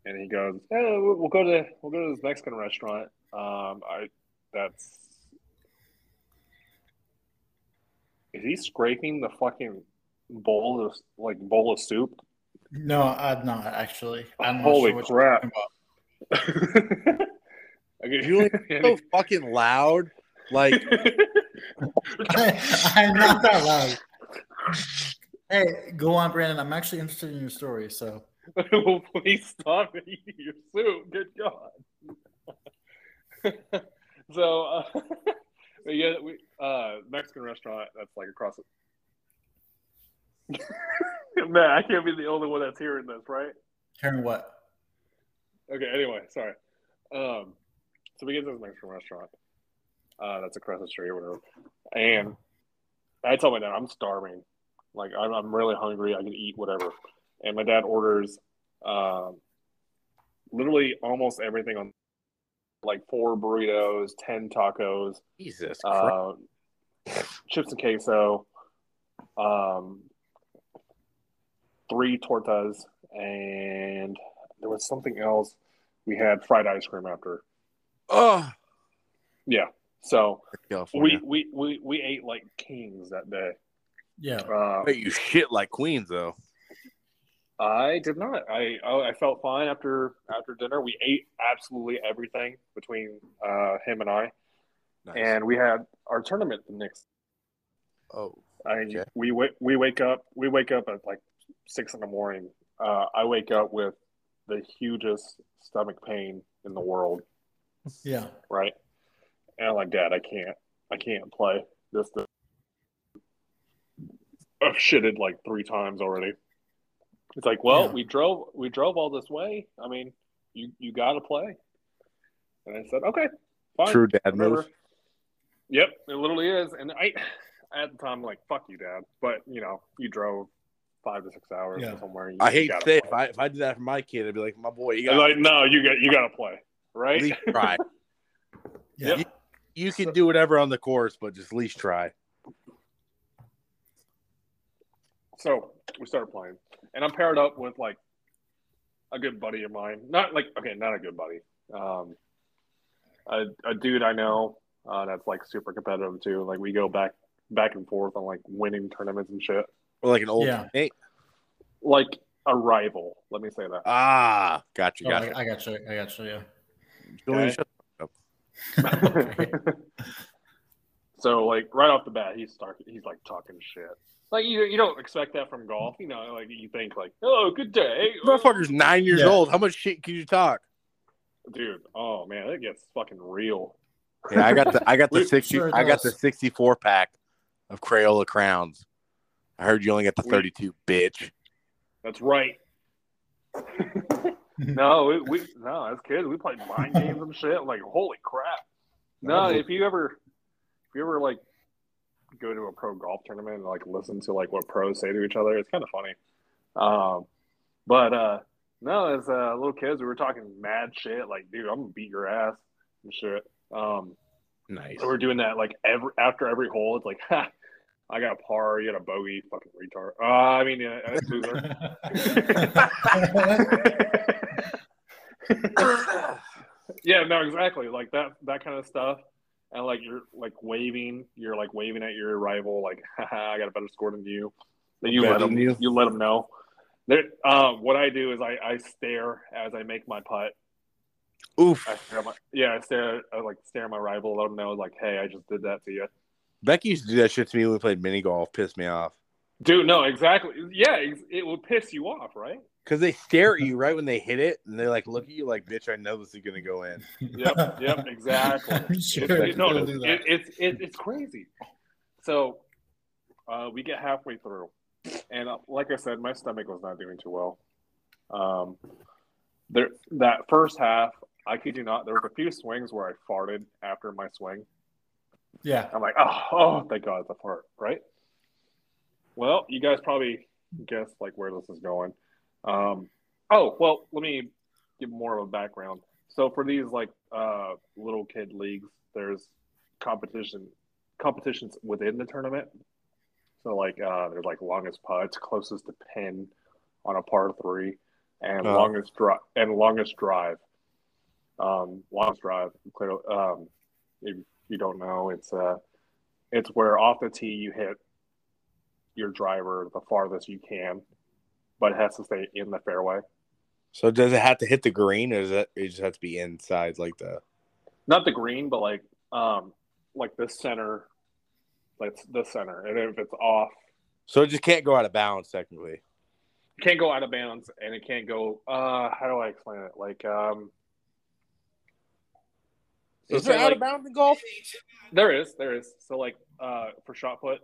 Speaker 2: And he goes, "Oh, we'll- we'll go to we'll go to this Mexican restaurant. Um, I that's is he scraping the fucking bowl of like bowl of soup?
Speaker 1: No, I'm not actually. I'm not
Speaker 2: Holy
Speaker 1: sure you're
Speaker 2: crap. okay.
Speaker 3: Julian, so fucking loud. Like
Speaker 1: I, I'm not that loud. Hey, go on, Brandon. I'm actually interested in your story. So
Speaker 2: well, please stop eating your soup. Good God. so, uh, we get we uh Mexican restaurant that's like across it. Man, I can't be the only one that's hearing this, right?
Speaker 1: hearing what?
Speaker 2: Okay. Anyway, sorry. Um, so we get to this Mexican restaurant. Uh, that's across the street or whatever, and I tell my dad I'm starving. Like I'm, I'm really hungry. I can eat whatever. And my dad orders, um, literally almost everything on, like four burritos, ten tacos,
Speaker 3: Jesus
Speaker 2: uh, chips and queso, um, three tortas, and there was something else. We had fried ice cream after.
Speaker 3: oh,
Speaker 2: Yeah. So we, we, we, we ate like kings that day.
Speaker 1: Yeah.
Speaker 2: Uh,
Speaker 3: Wait, you shit like queens though.
Speaker 2: I did not. I oh, I felt fine after after dinner. We ate absolutely everything between uh, him and I,
Speaker 3: Nice.
Speaker 2: and we had our tournament the next.
Speaker 3: oh,
Speaker 2: I
Speaker 3: Okay.
Speaker 2: we wake we wake up we wake up at like six in the morning. Uh, I wake up with the hugest stomach pain in the world,
Speaker 1: Yeah.
Speaker 2: right? And I'm like, Dad, I can't, I can't play this. this. I've shitted like three times already. It's like, well,
Speaker 1: Yeah.
Speaker 2: we drove, we drove all this way. I mean, you you got to play. And I said, okay, fine.
Speaker 3: true dad move.
Speaker 2: Yep, it literally is. And I, at the time, like, fuck you, Dad. But you know, you drove five to six hours
Speaker 1: Yeah.
Speaker 2: somewhere. You,
Speaker 3: I hate to say if I if I did that for my kid, I'd be like, my boy, you got
Speaker 2: like, no, you got you got to play, right?
Speaker 3: at least try.
Speaker 1: Yeah.
Speaker 2: Yep.
Speaker 3: You can do whatever on the course, but just at least try.
Speaker 2: So we started playing, and I'm paired up with like a good buddy of mine. Not like okay, not a good buddy. Um, a, a dude I know uh, that's like super competitive too. Like we go back back and forth on like winning tournaments and shit.
Speaker 3: Or like an old
Speaker 1: Yeah.
Speaker 3: mate.
Speaker 2: Like a rival. Let me say that.
Speaker 3: Ah, gotcha,
Speaker 1: Oh,
Speaker 3: gotcha.
Speaker 1: I, I got you. I got you. Yeah.
Speaker 2: Okay. so like right off the bat, he's start he's like talking shit. Like you you don't expect that from golf, you know. Like you think like, oh, good day,
Speaker 3: Motherfucker's nine years
Speaker 1: Yeah.
Speaker 3: old. How much shit can you talk?
Speaker 2: dude. Oh man, it gets fucking real.
Speaker 3: Yeah, I got the I got the
Speaker 2: We-
Speaker 3: sixty
Speaker 1: Sure
Speaker 3: I got the
Speaker 1: does.
Speaker 3: sixty four pack of Crayola crayons. I heard you only got the
Speaker 2: We-
Speaker 3: thirty two, bitch.
Speaker 2: That's right. no, we, we no as kids we played mind games and shit. Like holy crap. No, if you ever if you ever like go to a pro golf tournament and like listen to like what pros say to each other, it's kind of funny. Um, but uh, no, as uh, little kids, we were talking mad shit. Like, dude, I'm gonna beat your ass and shit. Um,
Speaker 3: Nice.
Speaker 2: so we're doing that like every after every hole. It's like, ha, I got a par, you got a bogey, fucking retard. Uh, I mean, yeah, uh, loser. yeah, no, exactly. Like that, that kind of stuff. And like you're like waving, you're like waving at your rival, like, haha, I got a better score than you. Then you let them,
Speaker 3: you?
Speaker 2: you. let them know. There, um, what I do is I, I stare as I make my putt.
Speaker 3: Oof.
Speaker 2: I stare at my, yeah, I stare, I like stare at my rival, let them know, like, hey, I just did that to you.
Speaker 3: Becky used to do that shit to me when we played mini golf. Pissed me off.
Speaker 2: Dude, no, exactly. Yeah, ex- it will piss you off, right?
Speaker 3: Because they stare at you right when they hit it, and they like look at you like, "Bitch, I know this is gonna go in."
Speaker 2: Yep, yep, exactly.
Speaker 1: I'm sure
Speaker 2: It's- no,
Speaker 1: will
Speaker 2: it-
Speaker 1: do that.
Speaker 2: it- it's it, it's crazy. So, uh, we get halfway through, and uh, like I said, my stomach was not doing too well. Um, there that first half, I kid you not, there was a few swings where I farted after my swing.
Speaker 1: yeah.
Speaker 2: I'm like, oh, oh, thank God it's a fart, right? Well, you guys probably guess like where this is going. Um, oh, well, let me give more of a background. So for these like uh, little kid leagues, there's competition competitions within the tournament. So like uh, there's like longest putts, closest to pin on a par three, and
Speaker 3: Oh.
Speaker 2: longest drive and longest drive. Um, longest drive. clear- Um, if you don't know, it's uh, it's where off the tee you hit your driver the farthest you can, but it has to stay in the fairway.
Speaker 3: So does it have to hit the green, or does it, it just have to be inside like the?
Speaker 2: Not the green, but like um like the center, like the center, and if it's off,
Speaker 3: So it just can't go out of bounds technically.
Speaker 2: it can't go out of bounds, and it can't go. Uh, how do I explain it? Like um. so
Speaker 3: Is there out
Speaker 2: like-
Speaker 3: of bounds in golf?
Speaker 2: There is, there is. So like uh for shot put,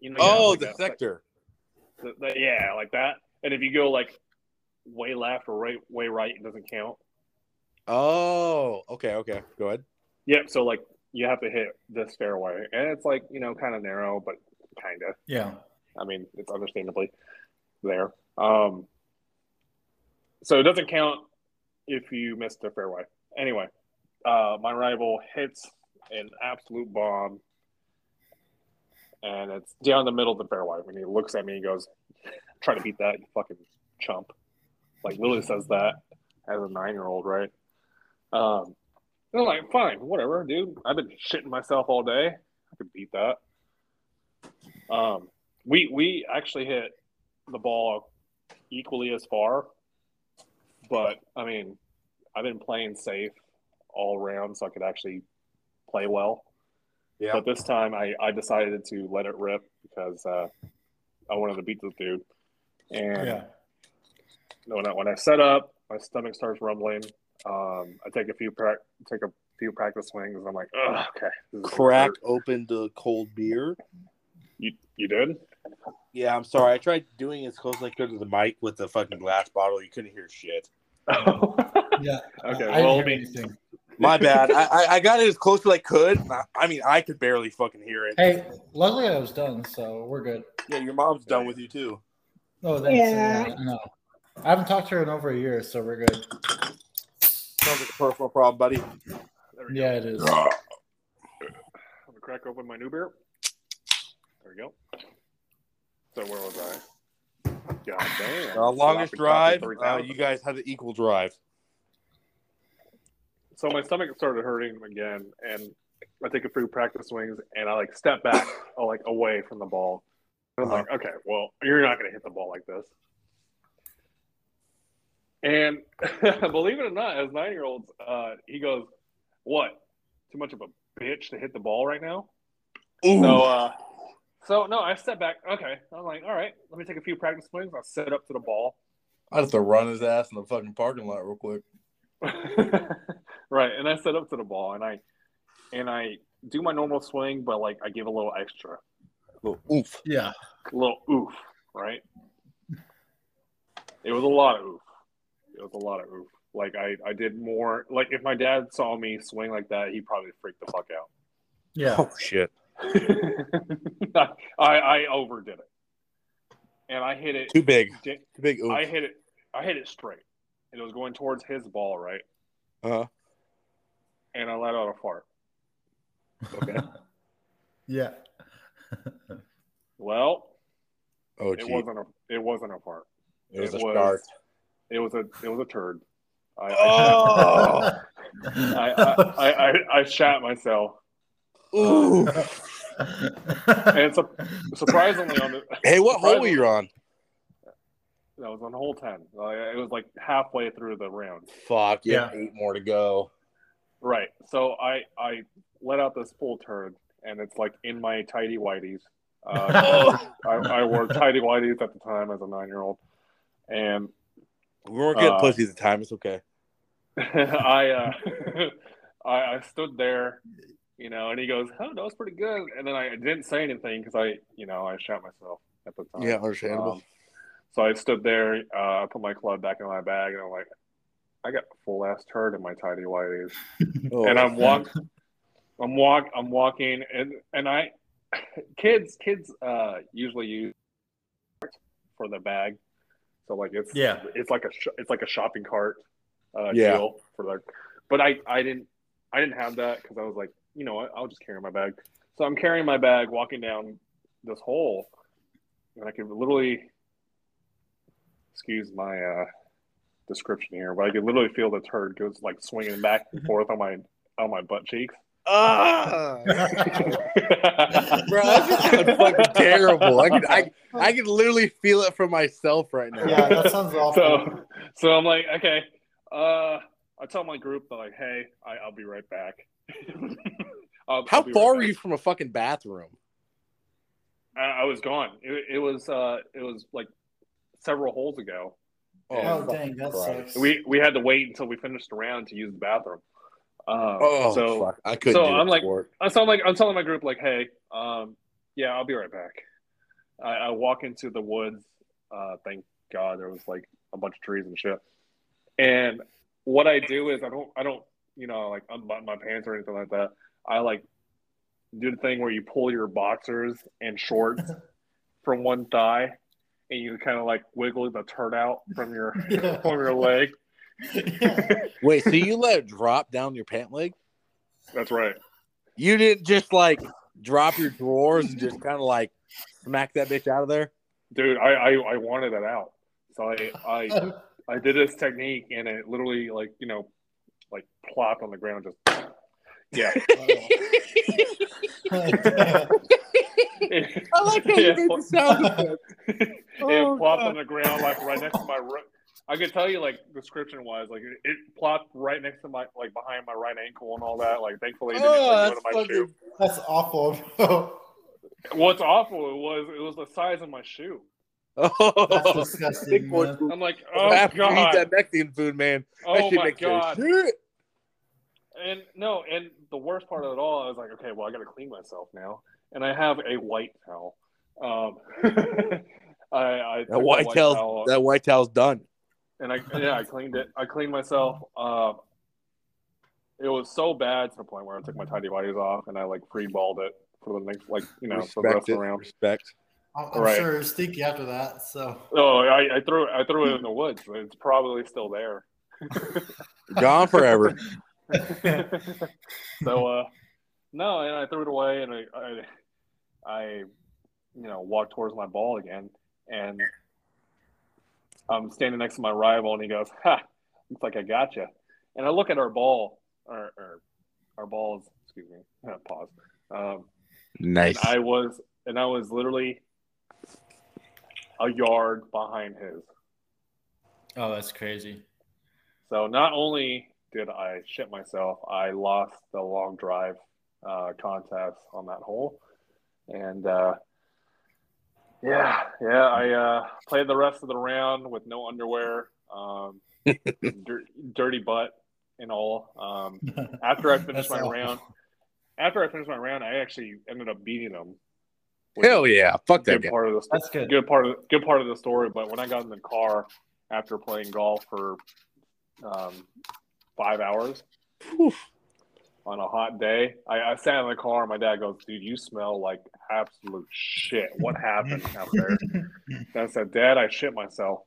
Speaker 2: you know, you
Speaker 3: Oh, the
Speaker 2: like, that-
Speaker 3: sector.
Speaker 2: The- the- yeah, like that. And if you go like way left or right, way right, it doesn't count.
Speaker 3: Oh, okay, okay. Go ahead.
Speaker 2: Yep. So like you have to hit this fairway, and it's like you know kind of narrow, but kind of.
Speaker 1: Yeah.
Speaker 2: I mean, it's understandably there. Um, so it doesn't count if you miss the fairway. Anyway, uh, my rival hits an absolute bomb, and it's down the middle of the fairway. When he looks at me, he goes, "Try to beat that, you fucking chump!" Like literally says that as a nine-year-old, right? Um, and I'm like, "Fine, whatever, dude. I've been shitting myself all day. I could beat that." Um, we we actually hit the ball equally as far, but I mean, I've been playing safe all around, so I could actually play well.
Speaker 3: Yeah.
Speaker 2: But this time, I I decided to let it rip because uh, I wanted to beat this dude. And
Speaker 1: Yeah.
Speaker 2: when I when I set up, my stomach starts rumbling. Um, I take a few prac take a few practice swings, and I'm like, oh, okay. this is gonna
Speaker 3: Crack open the cold beer.
Speaker 2: You you did?
Speaker 3: Yeah, I'm sorry. I tried doing as close as I could to the mic with the fucking glass bottle. You couldn't hear shit.
Speaker 1: Yeah.
Speaker 2: Okay,
Speaker 1: I, I
Speaker 2: well,
Speaker 1: didn't hear
Speaker 2: I mean-
Speaker 1: anything.
Speaker 3: My bad. I, I- I got it as close as I could. I- I mean, I could barely fucking hear it.
Speaker 1: Hey, luckily I was done, so we're good.
Speaker 3: Yeah, your mom's done with you too.
Speaker 1: Oh, thanks.
Speaker 4: Yeah.
Speaker 1: Yeah, no. I haven't talked to her in over a year, so we're good.
Speaker 3: Sounds like a personal problem, buddy.
Speaker 2: There we go.
Speaker 1: Yeah, it is.
Speaker 2: I'm gonna crack open my new beer. There we go. So where was I? God damn.
Speaker 3: Uh, longest drive. Uh, you guys had an equal drive.
Speaker 2: So my stomach started hurting again, and I take a few practice swings, and I like step back, uh, like away from the ball. And I'm like, okay, well, you're not gonna hit the ball like this. And believe it or not, as nine year olds, uh, he goes, "What? Too much of a bitch to hit the ball right now?"
Speaker 3: Ooh.
Speaker 2: So, uh, so no, I step back. Okay, I'm like, all right, let me take a few practice swings. I'll set up to the ball.
Speaker 3: I'd have to run his ass in the fucking parking lot real quick.
Speaker 2: right, and I set up to the ball, and I and I do my normal swing, but like I give a little extra, little
Speaker 3: Oof.
Speaker 1: Yeah.
Speaker 2: a little oof. Right. It was a lot of oof. It was a lot of oof. Like I, I did more. Like if my dad saw me swing like that, he probably freaked the fuck out.
Speaker 1: Yeah.
Speaker 3: Oh shit.
Speaker 2: I, I overdid it, and I hit it.
Speaker 3: Too big.
Speaker 2: Too
Speaker 3: Too big. Oof.
Speaker 2: I hit it. I hit it straight, and it was going towards his ball, right?
Speaker 3: Uh-huh.
Speaker 2: And I let out a fart.
Speaker 3: Okay.
Speaker 1: Yeah.
Speaker 2: Well,
Speaker 3: Oh,
Speaker 2: it wasn't a. It wasn't a fart.
Speaker 3: It was
Speaker 2: it
Speaker 3: a
Speaker 2: was-
Speaker 3: start.
Speaker 2: It was a. It was a turd. I,
Speaker 3: Oh.
Speaker 2: I, I, I, I, I shat myself,
Speaker 3: Ooh.
Speaker 2: and su- surprisingly on the.
Speaker 3: Hey, what hole were you on?
Speaker 2: That was on hole ten. It was like halfway through the round.
Speaker 3: Fuck. You
Speaker 1: Yeah.
Speaker 3: eight more to go.
Speaker 2: Right. So I I let out this full turd, and it's like in my tidy whities. Uh, I, I wore tidy whities at the time as a nine year old, and
Speaker 3: We weren't getting
Speaker 2: Uh,
Speaker 3: pussy at the time. It's okay.
Speaker 2: I uh, I I stood there, you know, and he goes, "Oh, that was pretty good." And then I didn't say anything because I, you know, I shot myself at the time.
Speaker 3: Yeah, understandable.
Speaker 2: Um, so I stood there, uh, I put my club back in my bag, and I'm like, I got a full ass turd in my tidy whities.
Speaker 3: Oh,
Speaker 2: and I'm walk, I'm walk, I'm walking, and and I, kids, kids, uh, usually use for the bag, so like it's
Speaker 1: Yeah.
Speaker 2: it's like a sh- it's like a shopping cart, uh,
Speaker 3: Yeah.
Speaker 2: deal for the, but I I didn't I didn't have that because I was like you know what I'll just carry my bag, so I'm carrying my bag walking down this hole, and I could literally, excuse my uh description here, but I could literally feel the turd goes like swinging back and forth on my on my butt cheeks.
Speaker 3: Ah, bro, that just sounds fucking terrible. I can, I, I can literally feel it from myself right now.
Speaker 1: yeah, that sounds awful.
Speaker 2: so, so I'm like, okay. Uh, I tell my group, they're like, hey, I, I'll be right back. I'll,
Speaker 3: How
Speaker 2: I'll be
Speaker 3: far
Speaker 2: right
Speaker 3: were
Speaker 2: back.
Speaker 3: you from a fucking bathroom?
Speaker 2: I, I was gone. It, it was uh, it was like several holes ago.
Speaker 1: Oh,
Speaker 3: fucking
Speaker 1: dang, that
Speaker 3: Christ.
Speaker 1: sucks.
Speaker 2: We we had to wait until we finished the round to use the bathroom. Um,
Speaker 3: Oh,
Speaker 2: so
Speaker 3: fuck. I couldn't
Speaker 2: so
Speaker 3: do
Speaker 2: I'm like-
Speaker 3: for it.
Speaker 2: I'm telling like I'm telling my group like, hey, um, yeah, I'll be right back. I, I walk into the woods. Uh, thank God there was like a bunch of trees and shit. And what I do is I don't I don't you know like unbutton my pants or anything like that. I like do the thing where you pull your boxers and shorts from one thigh, and you kind of like wiggle the turd out from your
Speaker 1: Yeah.
Speaker 2: from your leg.
Speaker 1: yeah.
Speaker 3: Wait, so you let it drop down your pant leg?
Speaker 2: That's right.
Speaker 3: You didn't just like drop your drawers and just kind of like smack that bitch out of there?
Speaker 2: dude I, I i wanted it out so i i um, i did this technique and it literally like you know like plopped on the ground just yeah
Speaker 3: I like how
Speaker 2: Yeah,
Speaker 3: you made the sound effect.
Speaker 2: It
Speaker 3: Oh,
Speaker 2: plopped
Speaker 3: God.
Speaker 2: on the ground like right next to my ri- i could tell you like description wise like it, it plopped right next to my like behind my right ankle and all that like thankfully it didn't
Speaker 3: Oh,
Speaker 2: like,
Speaker 3: that's
Speaker 2: go to my shoe.
Speaker 1: That's awful,
Speaker 2: what's awful it was it was the size of my shoe
Speaker 3: Oh,
Speaker 1: That's disgusting, man.
Speaker 2: i'm like oh
Speaker 3: After you eat
Speaker 2: god
Speaker 3: that Mexican food, man. that
Speaker 2: oh my
Speaker 3: makes
Speaker 2: god
Speaker 3: shit.
Speaker 2: And no, and the worst part of it all, I was like, okay, well, I got to clean myself now, and I have a white towel. Um, I, I
Speaker 3: That white towel,
Speaker 2: towel,
Speaker 3: that white towel's done.
Speaker 2: and I yeah, I cleaned it. I cleaned myself. Um, it was so bad to the point where I took my tidy whities off and I like free balled it for the next, like you know, for the rest
Speaker 3: it.
Speaker 2: of the round.
Speaker 3: Respect.
Speaker 1: I'm, I'm
Speaker 2: Right.
Speaker 1: sure it was stinky after that. So
Speaker 2: Oh, I, I threw I threw it in the woods. but It's probably still there.
Speaker 3: Gone forever.
Speaker 2: so uh no and i threw it away and I, I i you know walked towards my ball again and i'm standing next to my rival and he goes ha looks like i got you and i look at our ball or, or our balls excuse me pause um
Speaker 3: Nice.
Speaker 2: i was and i was literally a yard behind his
Speaker 1: Oh, that's crazy.
Speaker 2: So not only did I shit myself, I lost the long drive uh, contest on that hole, and uh, yeah, yeah, I uh, played the rest of the round with no underwear, um, dir- dirty butt and all. Um, after I finished my
Speaker 1: awful.
Speaker 2: round, after I finished my round, I actually ended up beating them. which
Speaker 3: Hell yeah. Fuck that
Speaker 2: good
Speaker 3: guy.
Speaker 2: part of the
Speaker 1: That's good.
Speaker 2: good part of good part of the story. But when I got in the car after playing golf for um, five hours
Speaker 3: Oof.
Speaker 2: on a hot day, I, I sat in the car. and My dad goes, "Dude, you smell like absolute shit. What happened out there?" And I said, "Dad, I shit myself."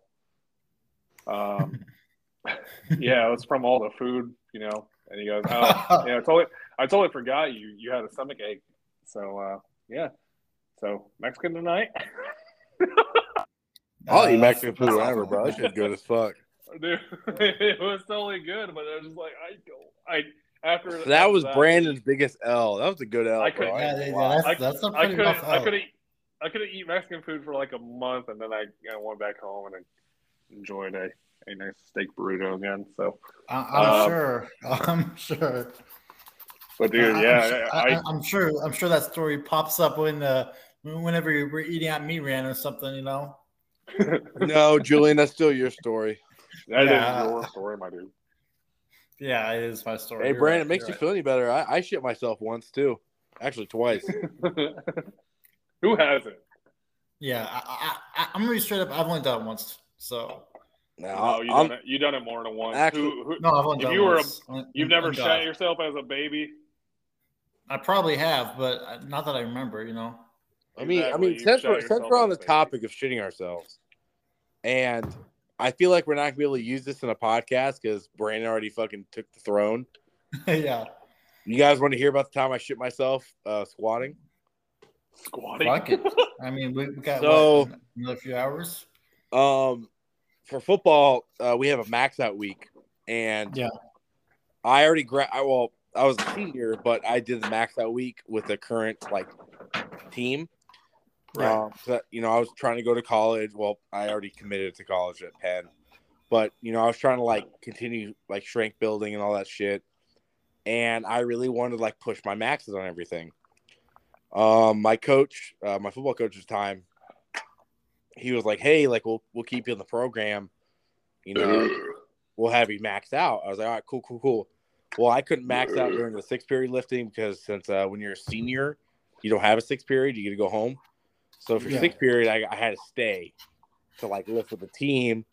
Speaker 2: Um, yeah, it was from all the food, you know. And he goes, "Oh, yeah, I totally, I totally forgot you you had a stomach ache." So uh, yeah, so Mexican tonight.
Speaker 3: I'll eat
Speaker 1: Uh,
Speaker 3: Mexican food
Speaker 1: that's
Speaker 3: whenever, bro. That shit's good as fuck.
Speaker 2: Dude, it was totally good, but I was just like, I don't. I after
Speaker 3: So that was
Speaker 2: after
Speaker 3: Brandon's biggest L. That was a good L.
Speaker 2: I couldn't-
Speaker 1: Yeah, yeah,
Speaker 3: gonna lie.
Speaker 1: that's,
Speaker 2: I-
Speaker 1: that's a
Speaker 2: I
Speaker 1: pretty
Speaker 2: couldn't. I couldn't. I couldn't eat Mexican food for like a month, and then I, I went back home and I enjoyed a, a nice steak burrito again. So,
Speaker 1: I, I'm
Speaker 2: Um,
Speaker 1: sure. I'm sure.
Speaker 2: but dude,
Speaker 1: I- I'm
Speaker 2: yeah, I,
Speaker 1: I, I'm sure. I'm sure that story pops up when uh, whenever you were eating at me ran or something. You know.
Speaker 3: No, Julian, that's still your story.
Speaker 2: that is
Speaker 1: Yeah.
Speaker 2: your story, my dude.
Speaker 1: Yeah, it is my story.
Speaker 3: Hey,
Speaker 1: You're
Speaker 3: Brandon,
Speaker 1: right,
Speaker 3: it makes
Speaker 1: you're
Speaker 3: you
Speaker 1: right.
Speaker 3: feel any better. I, I shit myself once too. Actually, twice.
Speaker 2: Who hasn't?
Speaker 1: Yeah, I, I, I, I'm gonna be straight up. I've only done it once, so
Speaker 3: Now,
Speaker 2: Oh, you
Speaker 3: I'm-
Speaker 2: done it. You done it more than once.
Speaker 3: Actually-
Speaker 2: who, who,
Speaker 1: no, I've only
Speaker 2: If
Speaker 1: done it
Speaker 2: you were a-
Speaker 1: once. On-
Speaker 2: you've
Speaker 1: on
Speaker 2: never
Speaker 1: God.
Speaker 2: shot yourself as a baby.
Speaker 1: I probably have, but uh, not that I remember. You know.
Speaker 3: I mean, I mean,
Speaker 2: you
Speaker 3: since we're, since we're on the
Speaker 2: a baby.
Speaker 3: topic of shitting ourselves, and I feel like we're not gonna be able to use this in a podcast because Brandon already fucking took the throne.
Speaker 1: yeah.
Speaker 3: You guys want to hear about the time I shit myself uh, squatting?
Speaker 2: Squatting.
Speaker 1: Fuck it. I mean, we, we got
Speaker 3: So-
Speaker 1: what, another few hours.
Speaker 3: Um, for football, uh, we have a max out week, and
Speaker 1: Yeah.
Speaker 3: I already gra- I, well, I was a senior, but I did the max out week with the current like team.
Speaker 1: Right.
Speaker 3: Um, so, you know, I was trying to go to college. Well, I already committed to college at Penn, but you know, I was trying to like continue like strength building and all that shit. And I really wanted to like push my maxes on everything. Um, my coach, uh, my football coach at the time, he was like, "Hey, like we'll we'll keep you in the program, you know, we'll have you maxed out." I was like, "All right, cool, cool, cool." Well, I couldn't max out during the six period lifting because since uh, when you're a senior, you don't have a six period, you get to go home. So for
Speaker 1: Yeah.
Speaker 3: six period, I, I had to stay to like lift with the team,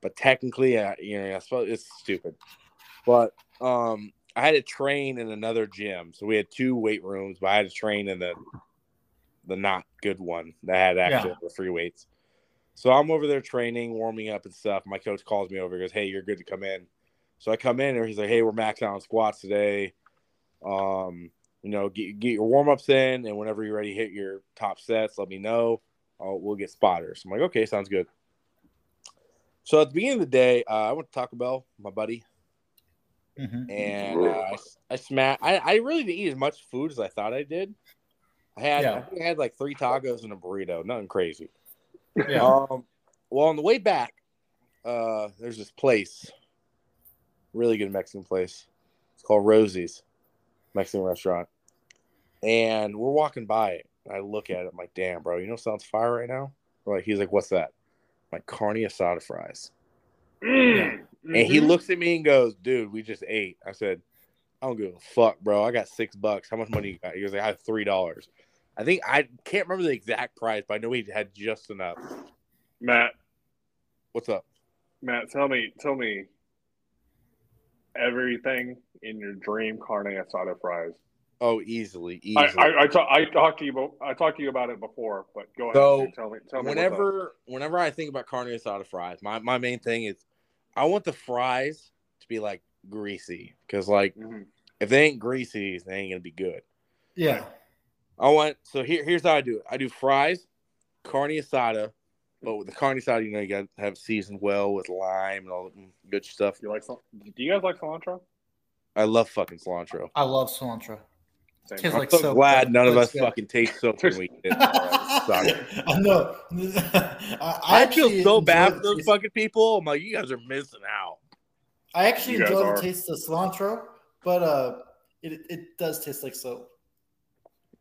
Speaker 3: but technically, uh, you know, I suppose it's stupid. But um, I had to train in another gym, so we had two weight rooms, but I had to train in the the not good one that had actually the free weights. So I'm over there training, warming up and stuff. My coach calls me over, he goes, "Hey, you're good to come in." So I come in, and he's like, "Hey, we're maxing out on squats today. Um, you know, get, get your warm ups in, and whenever you're ready hit your top sets, let me know. I'll, we'll get spotters." I'm like, "Okay, sounds good." So at the beginning of the day, uh, I went to Taco Bell, my buddy,
Speaker 1: Mhm.
Speaker 3: and uh, I, I smashed. I, I really didn't eat as much food as I thought I did. I had I,
Speaker 1: Yeah.
Speaker 3: think I had like three tacos and a burrito, nothing crazy.
Speaker 1: Yeah.
Speaker 3: Um, well, on the way back, uh, there's this place, really good Mexican place. It's called Rosie's Mexican restaurant, and we're walking by it. I look at it, I'm like, "Damn, bro, you know what sounds fire right now?" Like he's like, "What's that?" I'm like carne asada fries.
Speaker 2: Mm.
Speaker 3: And he
Speaker 2: Mhm.
Speaker 3: looks at me and goes, "Dude, we just ate." I said, "I don't give a fuck, bro. I got six bucks. How much money you got?" He goes, "I have three dollars." I think I can't remember the exact price, but I know he had just enough.
Speaker 2: Matt,
Speaker 3: What's up?
Speaker 2: Matt, tell me, tell me everything in your dream carne asada fries.
Speaker 3: Oh, easily,
Speaker 2: I,
Speaker 3: easily.
Speaker 2: I, I, ta- I talked to you, about, I talked to you about it before, but go ahead.
Speaker 3: So,
Speaker 2: dude. tell me, tell me. what's up.
Speaker 3: whenever, whenever I think about carne asada fries, my my main thing is I want the fries to be like greasy because like
Speaker 2: Mhm.
Speaker 3: if they ain't greasy, they ain't gonna be good.
Speaker 1: Yeah.
Speaker 3: I want so here here's how I do it. I do fries, carne asada, but with the carne side, you know, you got to have seasoned well with lime and all the good stuff.
Speaker 2: You like cil- Do you guys like cilantro?
Speaker 3: I love fucking cilantro.
Speaker 1: I love cilantro.
Speaker 2: Same.
Speaker 1: Tastes
Speaker 3: I'm
Speaker 1: like
Speaker 3: so
Speaker 1: soap,
Speaker 3: glad
Speaker 1: but
Speaker 3: none of us
Speaker 1: good.
Speaker 3: fucking taste soap when we eat it. Sorry.
Speaker 1: I know. I,
Speaker 3: I, feel so bad for those
Speaker 1: taste-
Speaker 3: fucking people. I'm like, you guys are missing out.
Speaker 1: I actually enjoy
Speaker 2: are.
Speaker 1: the taste of cilantro, but uh, it it does taste like soap.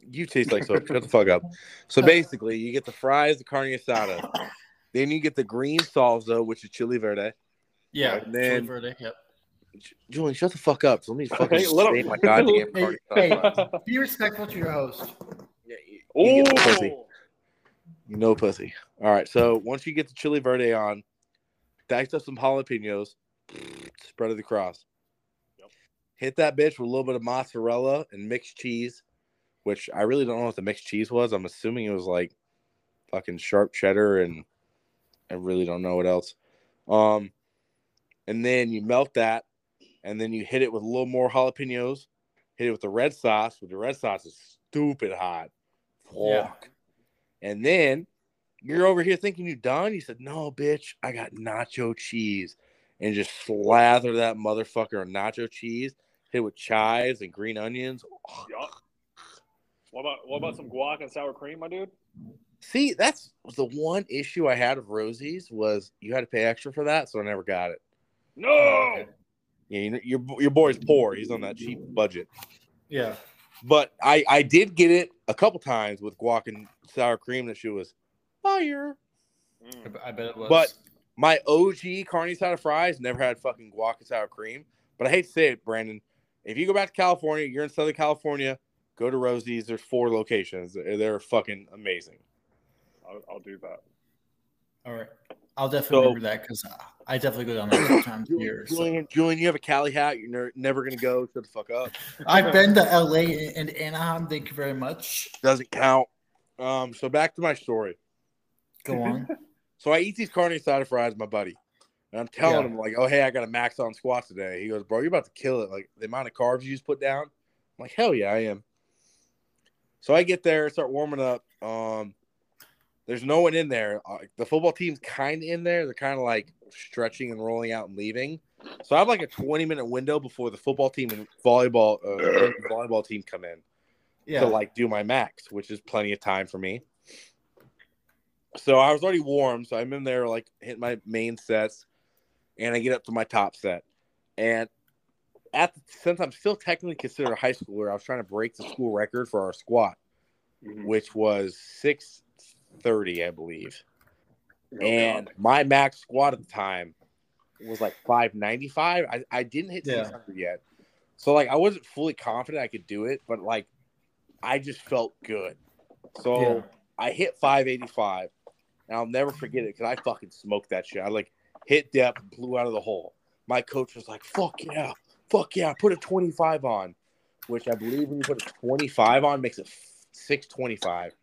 Speaker 3: You taste like soap. Shut the fuck up. So basically, you get the fries, the carne asada. Then you get the green salsa, which is chili verde.
Speaker 1: Yeah.
Speaker 3: And then-
Speaker 1: chili verde, yep.
Speaker 3: Julian, shut the fuck up. So let me fucking
Speaker 2: Hey, let
Speaker 3: my goddamn
Speaker 1: Hey,
Speaker 3: carne
Speaker 1: hey.
Speaker 3: asada.
Speaker 1: Be respectful to your host.
Speaker 3: Yeah, you, you get the pussy.
Speaker 2: Oh,
Speaker 3: You know pussy. All right. So once you get the chili verde on, dice up some jalapenos, spread it across.
Speaker 2: Yep.
Speaker 3: Hit that bitch with a little bit of mozzarella and mixed cheese, which I really don't know what the mixed cheese was. I'm assuming it was like fucking sharp cheddar and I really don't know what else. Um, and then you melt that, and then you hit it with a little more jalapenos. Hit it with the red sauce. With the red sauce is stupid hot.
Speaker 1: Yeah.
Speaker 3: And then you're over here thinking you're done. You said, "No, bitch, I got nacho cheese," and just slather that motherfucker on nacho cheese. Hit it with chives and green onions.
Speaker 2: What about what about some guac and sour cream, my dude?
Speaker 3: See, that's the one issue I had of Rosie's was you had to pay extra for that, so I never got it.
Speaker 2: No.
Speaker 1: Oh, okay.
Speaker 3: Yeah, you know, your your boy's poor. He's on that cheap budget.
Speaker 1: Yeah.
Speaker 3: But I I did get it a couple times with guac and sour cream. That shit was fire.
Speaker 1: I
Speaker 2: Mm.
Speaker 1: bet- I bet it was.
Speaker 3: But my OG carne asada fries never had fucking guac and sour cream. But I hate to say it, Brandon. If you go back to California, you're in Southern California, go to Rosie's. There's four locations. They're, they're fucking amazing.
Speaker 2: I'll, I'll do that.
Speaker 1: all right. I'll definitely
Speaker 3: So-
Speaker 1: remember that because I definitely go down there a couple times a year. so.
Speaker 3: Julian, Julian, you have a Cali hat. You're ne- never gonna go. Shut the fuck up.
Speaker 1: I've been to LA and Anaheim. Thank you very much.
Speaker 3: Doesn't count. Um. So back to my story.
Speaker 1: Go on.
Speaker 3: So I eat these carne asada fries, my buddy, and I'm telling
Speaker 1: Yeah.
Speaker 3: him like, "Oh, hey, I got a max on squats today." He goes, "Bro, you're about to kill it. Like the amount of carbs you just put down." I'm like, "Hell yeah, I am." So I get there, start warming up. Um, there's no one in there. Uh, the football team's kind of in there. They're kind of like stretching and rolling out and leaving. So I have like a 20 minute window before the football team and volleyball uh, volleyball team come in
Speaker 1: Yeah.
Speaker 3: to like do my max, which is plenty of time for me. So I was already warm, so I'm in there like hitting my main sets, and I get up to my top set. And at since I'm still technically considered a high schooler, I was trying to break the school record for our squat,
Speaker 2: Mhm.
Speaker 3: which was 630, I believe.
Speaker 2: Oh,
Speaker 3: And my max squat at the time was like 595. I, I didn't hit
Speaker 1: Yeah.
Speaker 3: 600 yet. So like I wasn't fully confident I could do it, but like I just felt good. So
Speaker 1: Yeah.
Speaker 3: I hit 585, and I'll never forget it because I fucking smoked that shit. I like hit depth, blew out of the hole. My coach was like, "Fuck yeah, fuck yeah, I put a 25 on," which I believe when you put a 25 on makes it 625.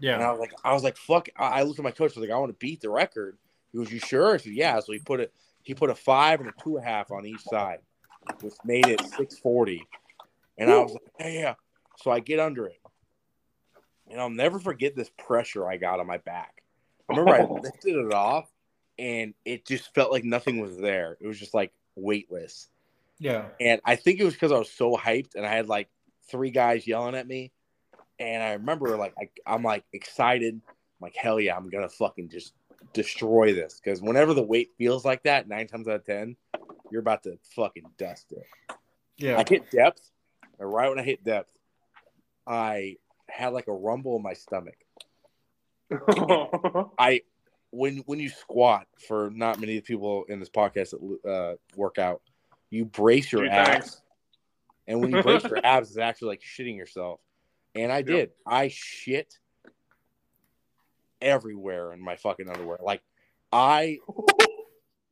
Speaker 3: Yeah. And I was like, I was like, fuck. I looked at my coach. I was like, I want to beat the record. He goes, you sure? I said, yeah. So he put it. He put a five and a two and a half on each side, which made it six forty. And I was like, yeah, yeah. So I get under it, and I'll never forget this pressure I got on my back. I remember I lifted it off, and it just felt like nothing was there. It was just like weightless.
Speaker 1: Yeah.
Speaker 3: And I think it was because I was so hyped and I had like three guys yelling at me. And I remember like I, I'm like excited. I'm like, hell yeah, I'm gonna fucking just destroy this. Because whenever the weight feels like that, nine times out of ten, you're about to fucking dust it.
Speaker 1: Yeah.
Speaker 3: I hit depth, and right when I hit depth, I had like a rumble in my stomach. I when when you squat for not many people in this podcast that uh, work out, you brace your
Speaker 2: Two
Speaker 3: abs,
Speaker 2: times.
Speaker 3: and when you brace your abs, it's actually like shitting yourself. And I did. I shit everywhere in my fucking underwear. Like I,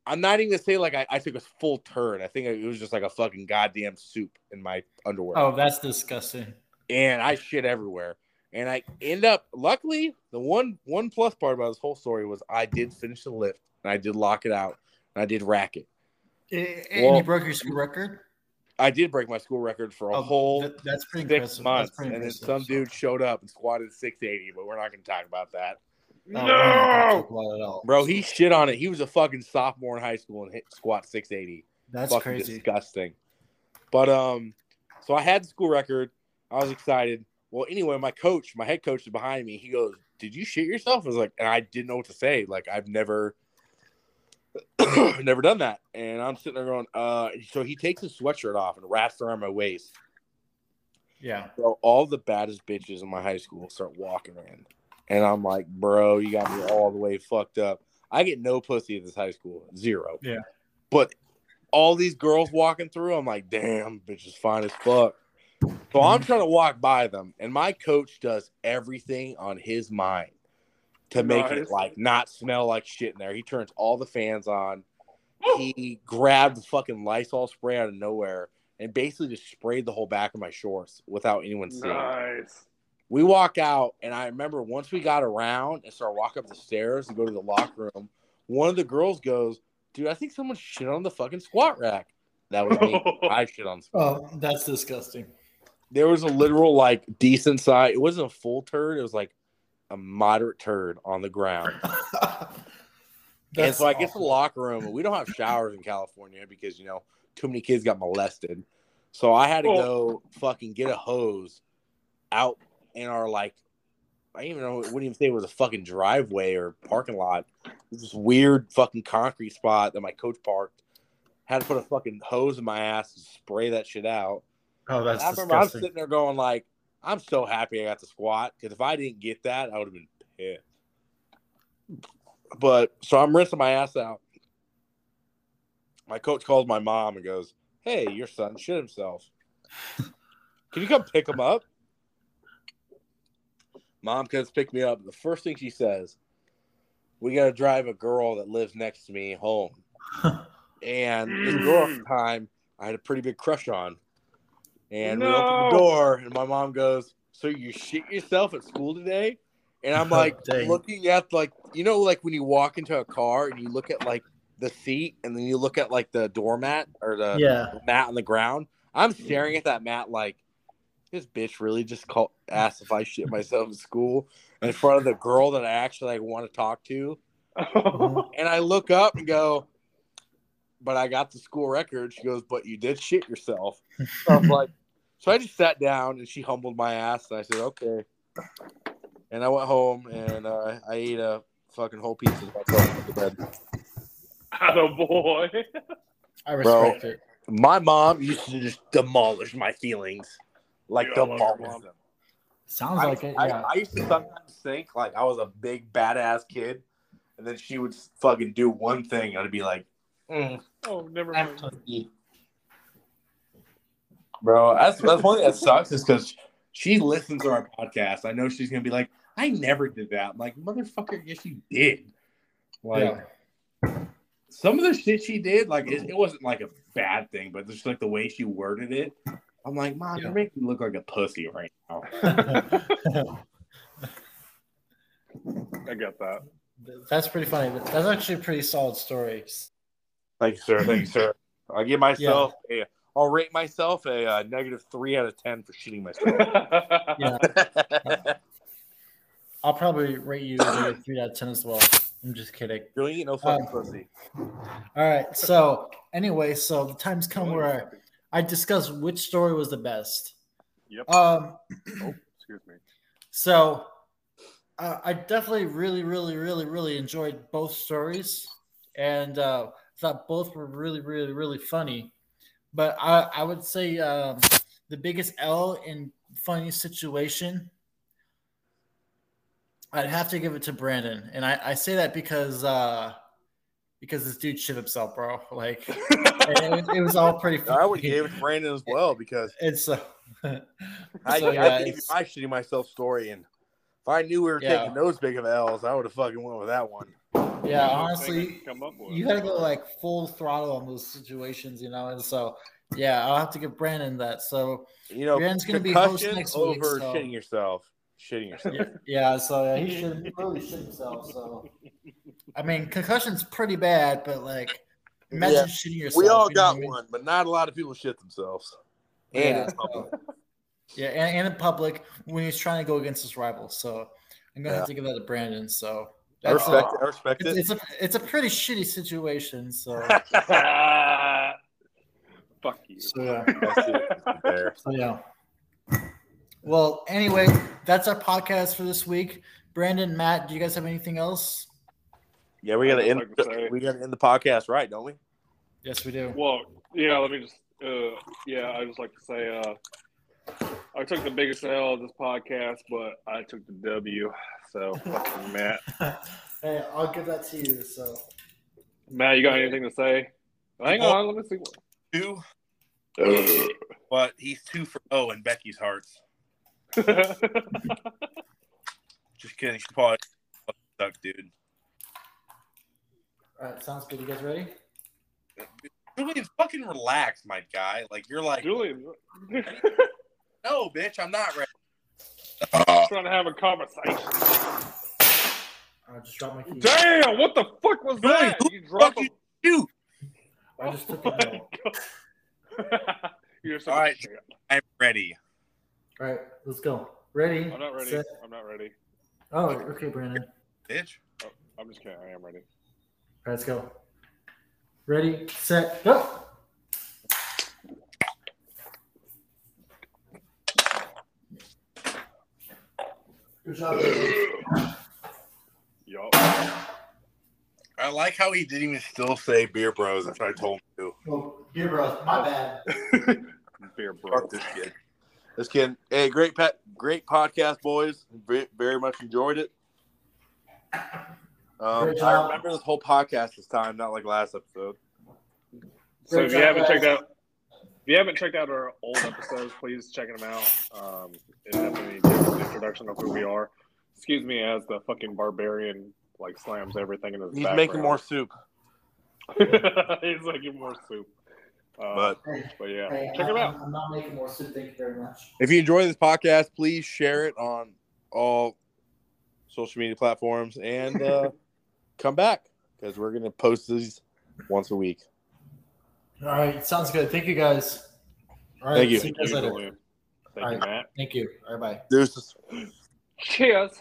Speaker 3: I'm not even gonna say like I, I took a full turn. I think it was just like a fucking goddamn soup in my underwear
Speaker 1: Oh, that's disgusting.
Speaker 3: and I shit everywhere. And I end up luckily the one one plus part about this whole story was I did finish the lift and I did lock it out and I did rack it.
Speaker 1: And
Speaker 3: Well-
Speaker 1: you broke your school record?
Speaker 3: I did break my school record for a
Speaker 1: Oh,
Speaker 3: whole
Speaker 1: that- that's pretty
Speaker 3: six
Speaker 1: impressive.
Speaker 3: months,
Speaker 1: That's pretty
Speaker 3: and then some dude showed up and squatted 680, but we're not going to talk about that,
Speaker 1: Oh, we're not gonna
Speaker 2: no.
Speaker 1: talk about it at all.
Speaker 3: bro. He shit on it. He was a fucking sophomore in high school and hit squat 680.
Speaker 1: That's
Speaker 3: fucking
Speaker 1: crazy.
Speaker 3: disgusting. But um, so I had the school record. I was excited. Well, anyway, my coach, my head coach, is behind me. He goes, "Did you shit yourself?" I was like, and I didn't know what to say. Like I've never, never done that. And I'm sitting there going, uh. So he takes his sweatshirt off and wraps around my waist.
Speaker 1: Yeah.
Speaker 3: So all the baddest bitches in my high school start walking in, and I'm like, bro, you got me all the way fucked up. I get no pussy at this high school, zero.
Speaker 1: Yeah.
Speaker 3: But all these girls walking through, I'm like, damn, bitch is fine as fuck. So I'm trying to walk by them, and my coach does everything on his mind to make it like not smell like shit in there. He turns all the fans on. He grabbed the fucking Lysol spray out of nowhere and basically just sprayed the whole back of my shorts without anyone seeing.
Speaker 2: Nice.
Speaker 3: We walk out, and I remember once we got around and started walking up the stairs and go to the locker room, one of the girls goes, Dude, I think someone shit on the fucking squat rack. That was me. I shit on the squat.
Speaker 1: Oh, that's disgusting.
Speaker 3: There was a literal, like, decent size. It wasn't a full turd. It was like a moderate turd on the ground. and
Speaker 1: That's
Speaker 3: so I get to the locker room, and we don't have showers in California because, you know, too many kids got molested. So I had to go fucking get a hose out in our, like, I even know, wouldn't even say it was a fucking driveway or parking lot. It was this weird fucking concrete spot that my coach parked. Had to put a fucking hose in my ass and spray that shit out.
Speaker 1: Oh, that's
Speaker 3: I remember I'm sitting there going like, I'm so happy I got the squat because if I didn't get that, I would have been pissed. But so I'm rinsing my ass out. My coach calls my mom and goes, "Hey, your son shit himself. Can you come pick him up?" Mom comes pick me up. The first thing she says, "We got to drive a girl that lives next to me home." and this girl at the time, I had a pretty big crush on. And we open the door, and my mom goes, "So you shit yourself at school today?" And I'm
Speaker 1: Oh,
Speaker 3: like
Speaker 1: dang.
Speaker 3: looking at like you know like when you walk into a car and you look at like the seat and then you look at like the doormat or the
Speaker 1: yeah.
Speaker 3: mat on the ground. I'm staring at that mat like this bitch really just called asked if I shit myself in school in front of the girl that I actually like want to talk to. And I look up and go, but I got the school record. She goes, but you did shit yourself. So I'm like, so I just sat down and she humbled my ass. And I said, okay. And I went home and uh, I ate a fucking whole pizza myself went to bed.
Speaker 2: boy.
Speaker 1: I
Speaker 3: Bro.
Speaker 1: respect it.
Speaker 3: My mom used to just demolish my feelings, like
Speaker 2: Yeah, I love your
Speaker 3: demolish them.
Speaker 1: Sounds
Speaker 3: I,
Speaker 1: like it.
Speaker 3: I-
Speaker 1: Yeah.
Speaker 3: I used to sometimes think like I was a big badass kid, and then she would fucking do one thing, and I'd be like, mm,
Speaker 2: Oh, never mind.
Speaker 3: Pussy. Bro, that's that's one thing that sucks is because she listens to our podcast. I know she's gonna be like, I never did that. I'm like, motherfucker, yes you did. Like some of the shit she did, like it, it wasn't like a bad thing, but just like the way she worded it. I'm like, Mom,
Speaker 1: Yeah.
Speaker 3: you're making me look like a pussy right now.
Speaker 2: I get that.
Speaker 1: That's pretty funny. That's actually a pretty solid story.
Speaker 3: Thank you, sir. Thank you, sir. I give myself a. I'll rate myself a uh, negative three out of ten for shitting myself.
Speaker 1: Yeah. I'll probably rate you a three out of ten as well. I'm just kidding.
Speaker 3: Really, no fucking
Speaker 1: Um,
Speaker 3: pussy.
Speaker 1: All right. So anyway, so the time's come where I discuss which story was the best.
Speaker 2: Yep.
Speaker 1: Um.
Speaker 2: oh, excuse me.
Speaker 1: So uh, I definitely really, really, really, really enjoyed both stories, and uh, thought both were really, really, really funny. But I, I would say um, the biggest L in funny situation, I'd have to give it to Brandon, and I, I say that because uh, because this dude shit himself, bro. Like it, it was all pretty. Funny.
Speaker 3: I would
Speaker 1: funny.
Speaker 3: give it to Brandon as well because
Speaker 1: It's uh,
Speaker 3: I,
Speaker 1: so,
Speaker 3: I
Speaker 1: yeah,
Speaker 3: gave my shitting myself story, and if I knew we were
Speaker 1: Yeah.
Speaker 3: taking those big of L's, I would have fucking went with that one.
Speaker 1: Yeah, honestly,
Speaker 2: to come up with.
Speaker 1: you gotta go like full throttle on those situations, you know. And so, yeah, I'll have to give Brandon that. So,
Speaker 3: You know,
Speaker 1: Brandon's gonna be host next
Speaker 3: over
Speaker 1: week, so-
Speaker 3: shitting yourself. Shitting yourself.
Speaker 1: yeah, yeah so yeah, he should really shit himself. So, I mean, concussion's pretty bad, but like, imagine
Speaker 3: Yeah.
Speaker 1: shitting yourself.
Speaker 3: we all
Speaker 1: you know what
Speaker 3: got
Speaker 1: I mean?
Speaker 3: one, but not a lot of people shit themselves. And
Speaker 1: Yeah,
Speaker 3: in public.
Speaker 1: so- yeah, and, and in public when he's trying to go against his rival. So, I'm gonna
Speaker 3: Yeah.
Speaker 1: have to give that to Brandon. So,
Speaker 3: I respect
Speaker 1: a,
Speaker 3: it. I respect
Speaker 1: it's,
Speaker 3: it.
Speaker 1: it's a it's a pretty shitty situation. So,
Speaker 2: Fuck you.
Speaker 1: so yeah.
Speaker 3: That's it. There.
Speaker 1: So yeah. Well, anyway, that's our podcast for this week. Brandon, Matt, do you guys have anything else?
Speaker 3: Yeah, we gotta end.
Speaker 2: like
Speaker 3: we gotta end the podcast right, don't we?
Speaker 1: Yes, we do.
Speaker 2: Well, yeah, let me just, uh, yeah, I just like to say, uh, I took the biggest L of this podcast, but I took the W. So, fucking Matt.
Speaker 1: hey, I'll give that to you. So
Speaker 2: Matt, you got anything to say? Hang oh. on, let me see.
Speaker 3: Two,
Speaker 2: What...
Speaker 3: but he's two for oh in Becky's hearts. Just kidding. She probably suck, dude.
Speaker 1: all right, sounds good. You guys ready?
Speaker 3: Julian, fucking relax, my guy. Like you're like,
Speaker 2: Julian,
Speaker 3: no, bitch, I'm not ready.
Speaker 2: Uh, trying to have a conversation.
Speaker 1: I just dropped my key.
Speaker 2: Damn, what the fuck was that? You dropped a...
Speaker 3: Fucking shoot.
Speaker 1: I just took oh it. out.
Speaker 2: You're so
Speaker 3: All right.
Speaker 2: shit.
Speaker 3: I'm ready.
Speaker 1: All right, let's go. Ready?
Speaker 2: I'm not ready.
Speaker 1: set-
Speaker 2: I'm not ready.
Speaker 1: Oh, okay, Brandon.
Speaker 3: Bitch.
Speaker 2: Oh, I'm just kidding. I am ready.
Speaker 1: All right, let's go. Ready, set, go. Good job. Brandon.
Speaker 3: I like how he didn't even still say beer bros after I told him to.
Speaker 1: Oh, here, bro. My bad.
Speaker 2: Beer
Speaker 3: bros. This kid. This kid. Hey, great pet, great podcast, boys. Very, very much enjoyed it. Um, I remember this whole podcast this time, not like last episode.
Speaker 2: So if you haven't
Speaker 1: guys.
Speaker 2: checked out, if you haven't checked out our old episodes, please check them out. Um, it definitely gives an introduction of who we are. Excuse me, as the fucking barbarian like slams everything in his.
Speaker 3: He's making more soup.
Speaker 2: He's making more soup. Uh,
Speaker 3: but
Speaker 2: but yeah,
Speaker 1: hey,
Speaker 2: check
Speaker 1: I-
Speaker 2: him out.
Speaker 1: I'm, I'm not making more soup. Thank you very much.
Speaker 3: if you enjoy this podcast, please share it on all social media platforms and uh, come back because we're gonna post these once a week.
Speaker 1: All right, sounds good. Thank you, guys. All right,
Speaker 3: Thank you.
Speaker 1: See you guys later.
Speaker 2: Julian. Thank
Speaker 1: All
Speaker 2: you,
Speaker 1: right.
Speaker 2: Matt.
Speaker 1: Thank you. All right, bye.
Speaker 3: There's
Speaker 2: Cheers.